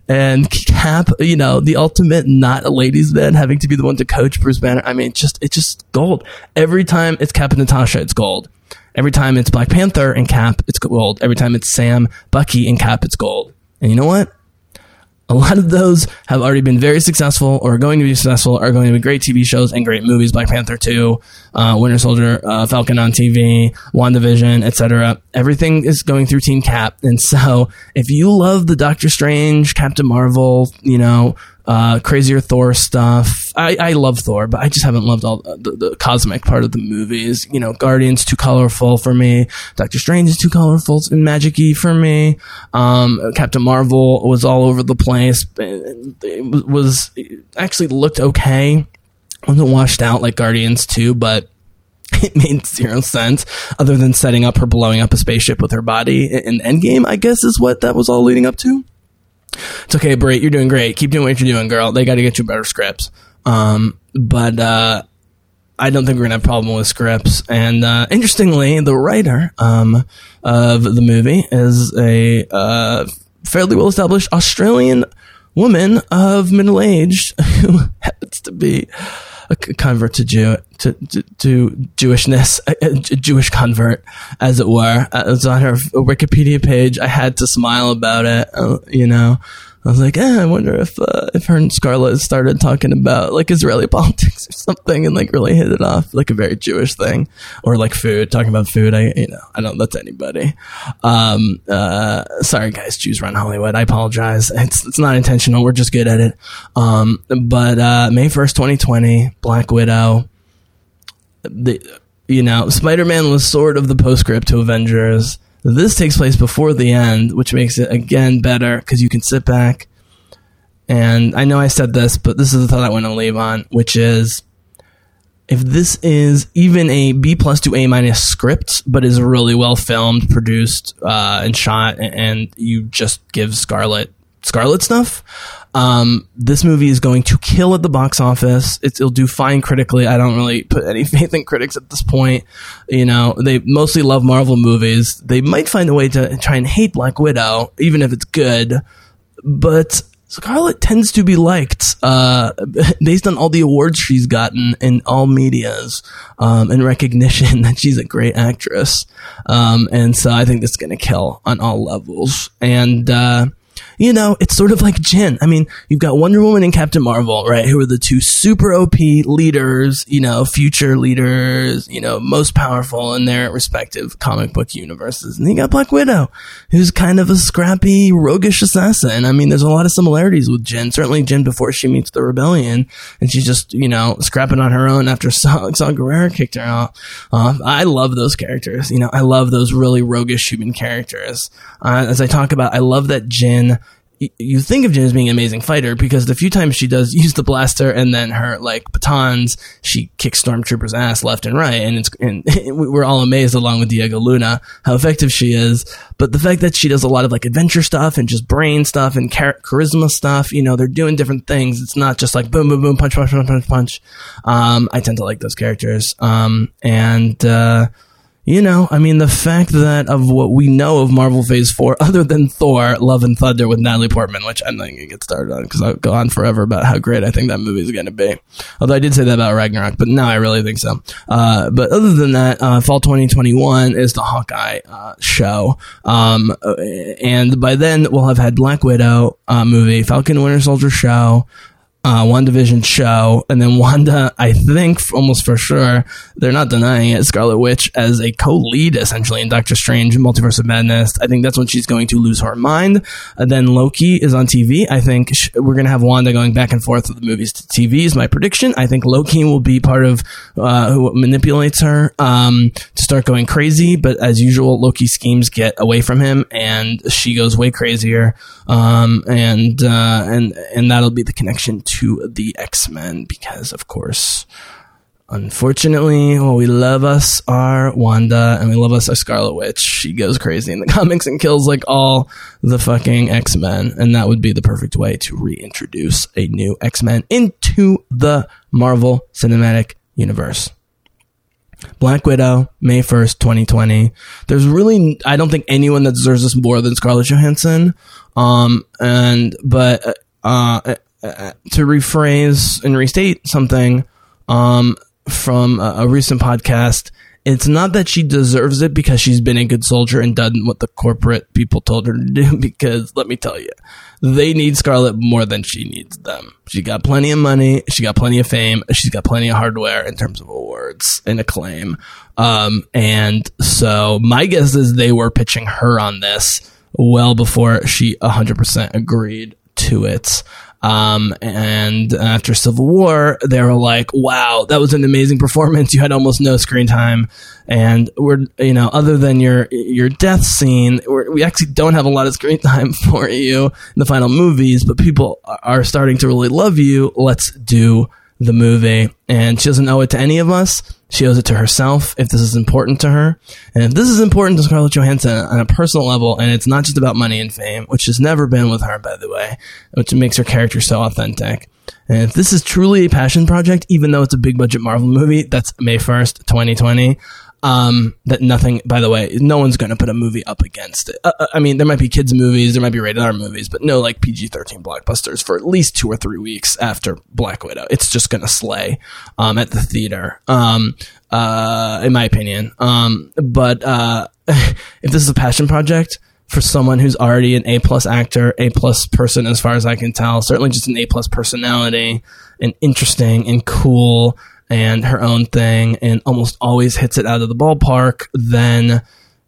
and Cap, you know, the ultimate not a ladies' man, having to be the one to coach Bruce Banner. I mean, just it's just gold every time it's Cap and Natasha, it's gold. Every time it's Black Panther and Cap, it's gold. Every time it's Sam, Bucky, and Cap, it's gold. And you know what? A lot of those have already been very successful or are going to be successful, are going to be great TV shows and great movies. Black Panther 2, uh, Winter Soldier, uh, Falcon on TV, WandaVision, etc. Everything is going through Team Cap. And so if you love the Doctor Strange, Captain Marvel, you know, uh, crazier Thor stuff. I, I love Thor, but I just haven't loved all the, the cosmic part of the movies. You know, Guardians too colorful for me. Doctor Strange is too colorful and magicy for me. Um, Captain Marvel was all over the place. It was actually looked okay. wasn't washed out like Guardians 2, but [laughs] it made zero sense other than setting up her blowing up a spaceship with her body in Endgame, I guess is what that was all leading up to. It's okay, Brit. You're doing great. Keep doing what you're doing, girl. They got to get you better scripts. Um, but uh, I don't think we're gonna have a problem with scripts. And uh, interestingly, the writer um, of the movie is a uh, fairly well established Australian woman of middle age [laughs] who happens to be a convert to Jew to, to, to Jewishness, a, a, Jewish convert, as it were. Uh, it was on her Wikipedia page. I had to smile about it, uh, you know. I was like, eh, I wonder if uh, if her and Scarlett started talking about like Israeli [laughs] politics or something, and like really hit it off, like a very Jewish thing, or like food, talking about food. I you know I don't that's anybody. Um, uh, sorry guys, Jews run Hollywood. I apologize. It's it's not intentional. We're just good at it. Um, but uh, May first, twenty twenty, Black Widow. The you know Spider Man was sort of the postscript to Avengers this takes place before the end, which makes it again better because you can sit back. And I know I said this, but this is the thought I want to leave on, which is if this is even a B plus to A minus script, but is really well filmed, produced, uh, and shot, and you just give Scarlett Scarlett stuff, um, this movie is going to kill at the box office. It's, it'll do fine critically. I don't really put any [laughs] faith in critics at this point. You know, they mostly love Marvel movies. They might find a way to try and hate Black Widow, even if it's good. But Scarlett tends to be liked uh, [laughs] based on all the awards she's gotten in all medias um, and recognition [laughs] that she's a great actress. Um, and so I think this is going to kill on all levels. And uh, you know, it's sort of like Jyn. I mean, you've got Wonder Woman and Captain Marvel, right? Who are the two super OP leaders, you know, future leaders, you know, most powerful in their respective comic book universes. And you got Black Widow, who's kind of a scrappy, roguish assassin. I mean, there's a lot of similarities with Jyn. Certainly Jyn before she meets the rebellion and she's just, you know, scrapping on her own after [laughs] Saw, Saw Gerrera kicked her out. Uh, I love those characters. You know, I love those really roguish human characters. Uh, as I talk about, I love that Jyn you think of Jyn as being an amazing fighter because the few times she does [laughs] use the blaster and then her like batons, she kicks stormtroopers' ass left and right, and it's and [laughs] we're all amazed along with Diego Luna how effective she is. But the fact that she does a lot of like adventure stuff and just brain stuff and char- charisma stuff, you know, they're doing different things. It's not just like boom, boom, boom, punch, punch, punch, punch, punch. Um, I tend to like those characters, um, and. Uh, you know, I mean, the fact that of what we know of Marvel Phase 4, [laughs] other than Thor, Love and Thunder with Natalie Portman, which I'm not going to get started on because I'll go on forever about how great I think that movie is going to be. Although I did say that about Ragnarok, but now I really think so. Uh, but other than that, uh, Fall 2021 is the Hawkeye uh, show. Um, and by then, we'll have had Black Widow uh, movie, Falcon Winter Soldier show, uh, division show, and then Wanda, I think almost for sure, they're not denying it, Scarlet Witch as a co-lead essentially in Doctor Strange Multiverse of Madness. I think that's when she's going to lose her mind. And then Loki is on TV. I think sh- we're going to have Wanda going back and forth with the movies to TV is my prediction. I think Loki will be part of uh, who manipulates her um, to start going crazy, but as usual, Loki's schemes get away from him and she goes way crazier. Um, and, uh, and, and that'll be the connection to to the X Men because, of course, unfortunately, well, we love us our Wanda and we love us our Scarlet Witch. She goes crazy in the [laughs] comics and kills like all the fucking X Men, and that would be the perfect way to reintroduce a new X Men into the Marvel Cinematic Universe. Black Widow, May 1st, 2020. There's really, I don't think anyone that deserves this more than Scarlett Johansson. Um, and, but, uh, to rephrase and restate something um, from a, a, recent podcast, it's not that she deserves it because she's been a good soldier and done what the corporate people told her to do. [laughs] Because let me tell you, they need Scarlett more than she needs them. She got plenty of money. She got plenty of fame. She's got plenty of hardware in terms of awards and acclaim. Um, and so my guess is they were pitching her on this well before she 100% agreed to it. Um, and after Civil War, they were like, wow, that was an amazing performance. You had almost no screen time. And we're, you know, other than your, your death scene, we actually don't have a lot of screen [laughs] time for you in the final movies, but people are starting to really love you. Let's do the movie. And she doesn't owe it to any of us. She owes it to herself if this is important to her. And if this is important to Scarlett Johansson on a personal level, and it's not just about money and fame, which has never been with her, by the way, which makes her character so authentic. And if this is truly a passion project, even though it's a big budget Marvel movie, that's May 1st, 2020, um, that nothing, by the way, no one's going to put a movie up against it. Uh, uh, I mean, there might be kids' movies, there might be rated R movies, but no like PG 13 blockbusters for at least two or three weeks after Black Widow. It's just going to slay, um, at the theater, um, uh, in my opinion. Um, but, uh, [laughs] if this is a passion project, for someone who's already an A plus actor, A plus person, as far as I can tell, certainly just an A plus personality and interesting and cool and her own thing and almost always hits it out of the ballpark, then,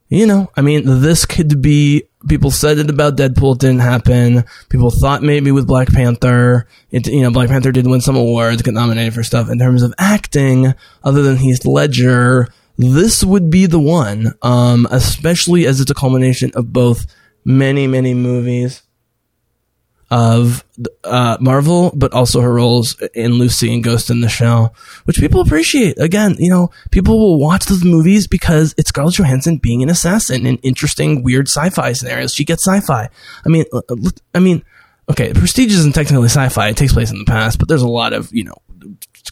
you know, I mean, this could be, people said it about Deadpool, it didn't happen. People thought maybe with Black Panther, it, you know, Black Panther did win some awards, get nominated for stuff. In terms of acting, other than Heath Ledger, this would be the one, um, especially as it's a culmination of both many, many movies of uh, Marvel, but also her roles in Lucy and Ghost in the Shell, which people appreciate. Again, you know, people will watch those movies because it's Scarlett Johansson being an assassin in interesting, weird sci-fi scenarios. She gets sci-fi. I mean, uh, I mean, okay, Prestige isn't technically sci-fi; it takes place in the past, but there's a lot of you know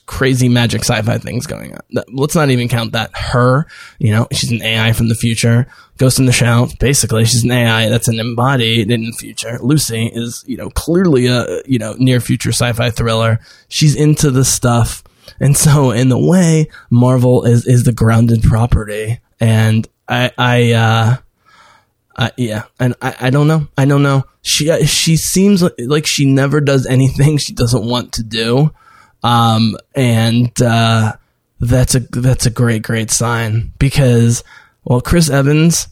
crazy magic sci-fi things going on. Let's not even count that her, you know, she's an AI from the future. Ghost in the Shell, basically, she's an AI that's an embodied in the future. Lucy is, you know, clearly a, you know, near future sci-fi thriller. She's into this stuff. And so in the way, Marvel is, is the grounded property. And I, I, uh, uh, yeah, and I, I don't know. I don't know. She she seems like she never does anything she doesn't want to do, um, and uh, that's a that's a great great sign because well, Chris Evans,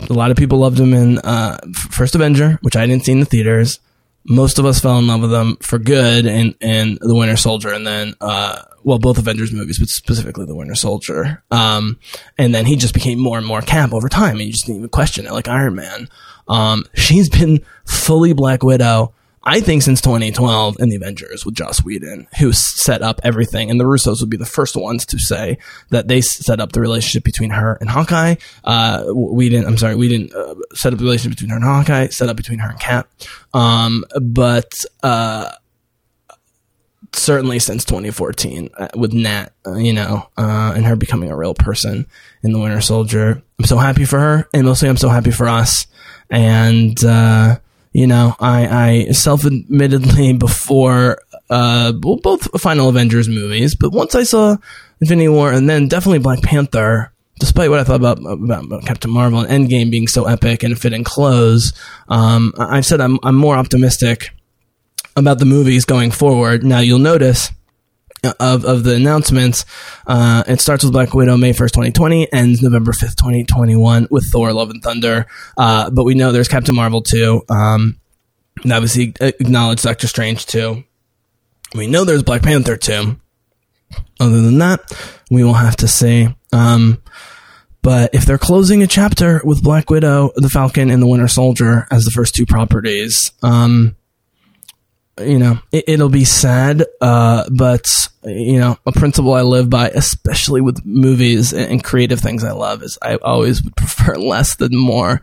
a lot of people loved him in uh, First Avenger, which I didn't see in the theaters. Most of us fell in love with him for good and in The Winter Soldier, and then, uh, well, both Avengers movies, but specifically The Winter Soldier. Um, and then he just became more and more camp over time, and you just didn't even question it, like Iron Man. Um, she's been fully Black Widow I think since 2012 in the Avengers with Joss Whedon, who set up everything, and the Russos would be the first ones to say that they set up the relationship between her and Hawkeye. Uh, Whedon, I'm sorry, Whedon uh, set up the relationship between her and Hawkeye, set up between her and Cap. Um, but uh, certainly since 2014 uh, with Nat, uh, you know, uh, and her becoming a real person in the Winter Soldier. I'm so happy for her, and mostly I'm so happy for us. And you know, I, I self-admittedly [laughs] before, uh, well, both Final Avengers movies, but once I saw Infinity War and then definitely Black Panther, despite what I thought about, about, Captain Marvel and Endgame being so epic and fitting close, um, I've said I'm, I'm more optimistic about the movies going forward. Now you'll notice of, of the announcements. Uh, it starts with Black Widow May 1st, 2020, ends November 5th, 2021 with Thor Love and Thunder. Uh, but we know there's Captain Marvel too. Um, and obviously acknowledged Doctor Strange too. We know there's Black Panther too. Other than that, we will have to see. Um, but if they're closing a chapter with Black Widow, the Falcon, and the Winter Soldier as the first two properties, um, you know, it, will be sad, uh, but you know, a principle I live by, especially with movies and, creative things I love, is I always would [laughs] prefer less than more.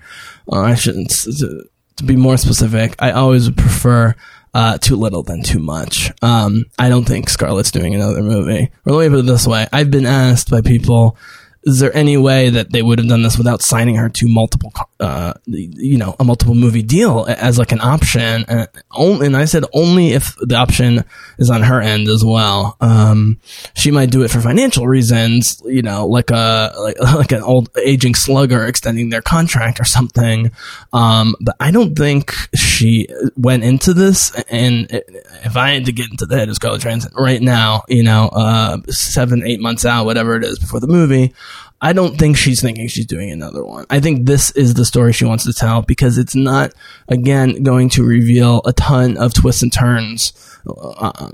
Uh, I shouldn't to, to, be more specific. I always would prefer uh, too little than too much. Um, I don't think Scarlett's doing another movie. Or let me put it this way: I've been asked by people, is there any way that they would have done this without signing her to multiple uh, you know, a multiple movie deal as like an option. And, only, and I said only if the option is on her end as well. Um, she might do it for financial reasons, you know, like a like [laughs] like an old aging slugger extending their contract or something. Um, but I don't think she went into this. And if I had to get into the head of Scarlett Johansson right now, you know, uh, seven eight months out, whatever it is before the movie. I don't think she's thinking she's doing another one. I think this is the story she wants to tell because it's not, again, going to reveal a ton of twists and turns, uh,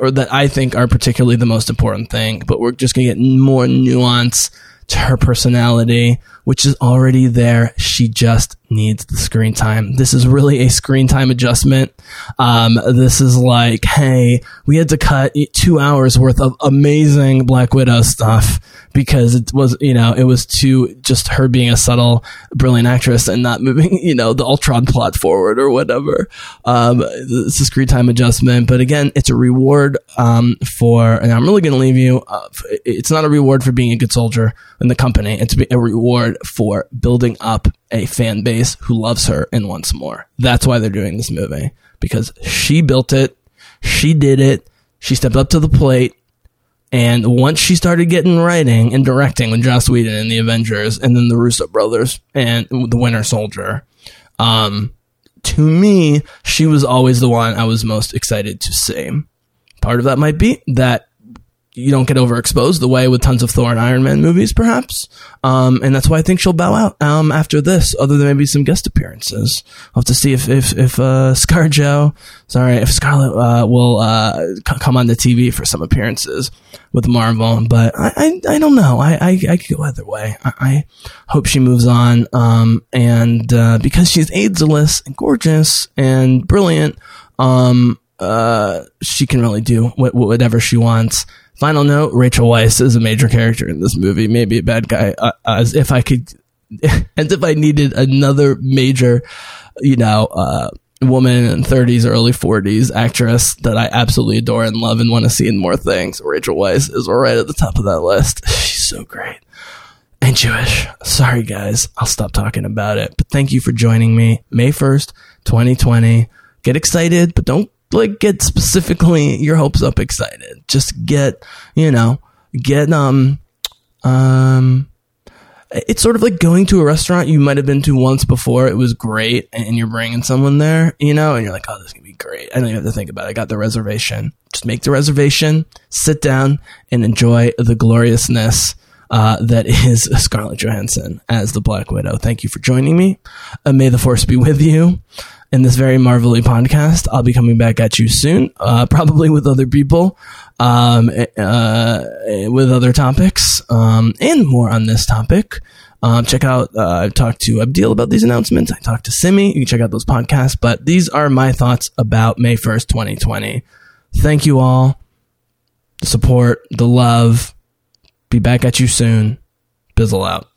or that I think are particularly the most important thing, but we're just going to get more nuance to her personality, which is already there. She just needs the screen time. This is really a screen time adjustment. Um, this is like, hey, we had to cut two hours worth of amazing Black Widow stuff because it was, you know, it was too just her being a subtle, brilliant actress and not moving, [laughs] you know, the Ultron plot forward or whatever. Um, it's a screen time adjustment, but again, it's a reward um, for, and I'm really going to leave you. Uh, it's not a reward for being a good soldier in the company. It's a reward for building up a fan base who loves her and wants more. That's why they're doing this movie because she built it, she did it, she stepped up to the plate and once she started getting writing and directing with Joss Whedon and the Avengers, and then the Russo brothers and the Winter Soldier, um, to me, she was always the one I was most excited to see. Part of that might be that you don't get overexposed the way with tons of Thor and Iron Man movies, perhaps. Um, and that's why I think she'll bow out um, after this, other than maybe some guest appearances. I'll have to see if if if uh, sorry, if Scarlett uh, will uh, c- come on the TV for some appearances with Marvel. But I I, I don't know. I, I, I could go either way. I, I hope she moves on. Um, and uh, because she's ageless and gorgeous and brilliant, um, uh, she can really do wh- whatever she wants. Final note: Rachel Weisz is a major character in this movie. Maybe a bad guy. Uh, as if I could, [laughs] as if I needed another major, you know, uh, woman in 30s, early 40s actress that I absolutely adore and love and want to see in more things. Rachel Weisz is right at the top of that list. [laughs] She's so great and Jewish. Sorry, guys. I'll stop talking about it. But thank you for joining me. May 1st, 2020. Get excited, but don't like get specifically your hopes up excited. Just get, you know, get um um it's sort of like going to a restaurant you might have been to once before. It was great, and you're bringing someone there, you know, and you're like, "Oh, this is gonna be great." I don't even have to think about it. I got the reservation. Just make the reservation, sit down, and enjoy the gloriousness uh, that is [laughs] Scarlett Johansson as the Black Widow. Thank you for joining me. Uh, may the force be with you in this very marvelly podcast. I'll be coming back at you soon, uh, probably with other people, um, uh, with other topics, um, and more on this topic. Um, check out, uh, I've talked to Abdil about these announcements. I talked to Simi. You can check out those podcasts, but these are my thoughts about May 1st, 2020. Thank you all. The support, the love. Be back at you soon. Bizzle out.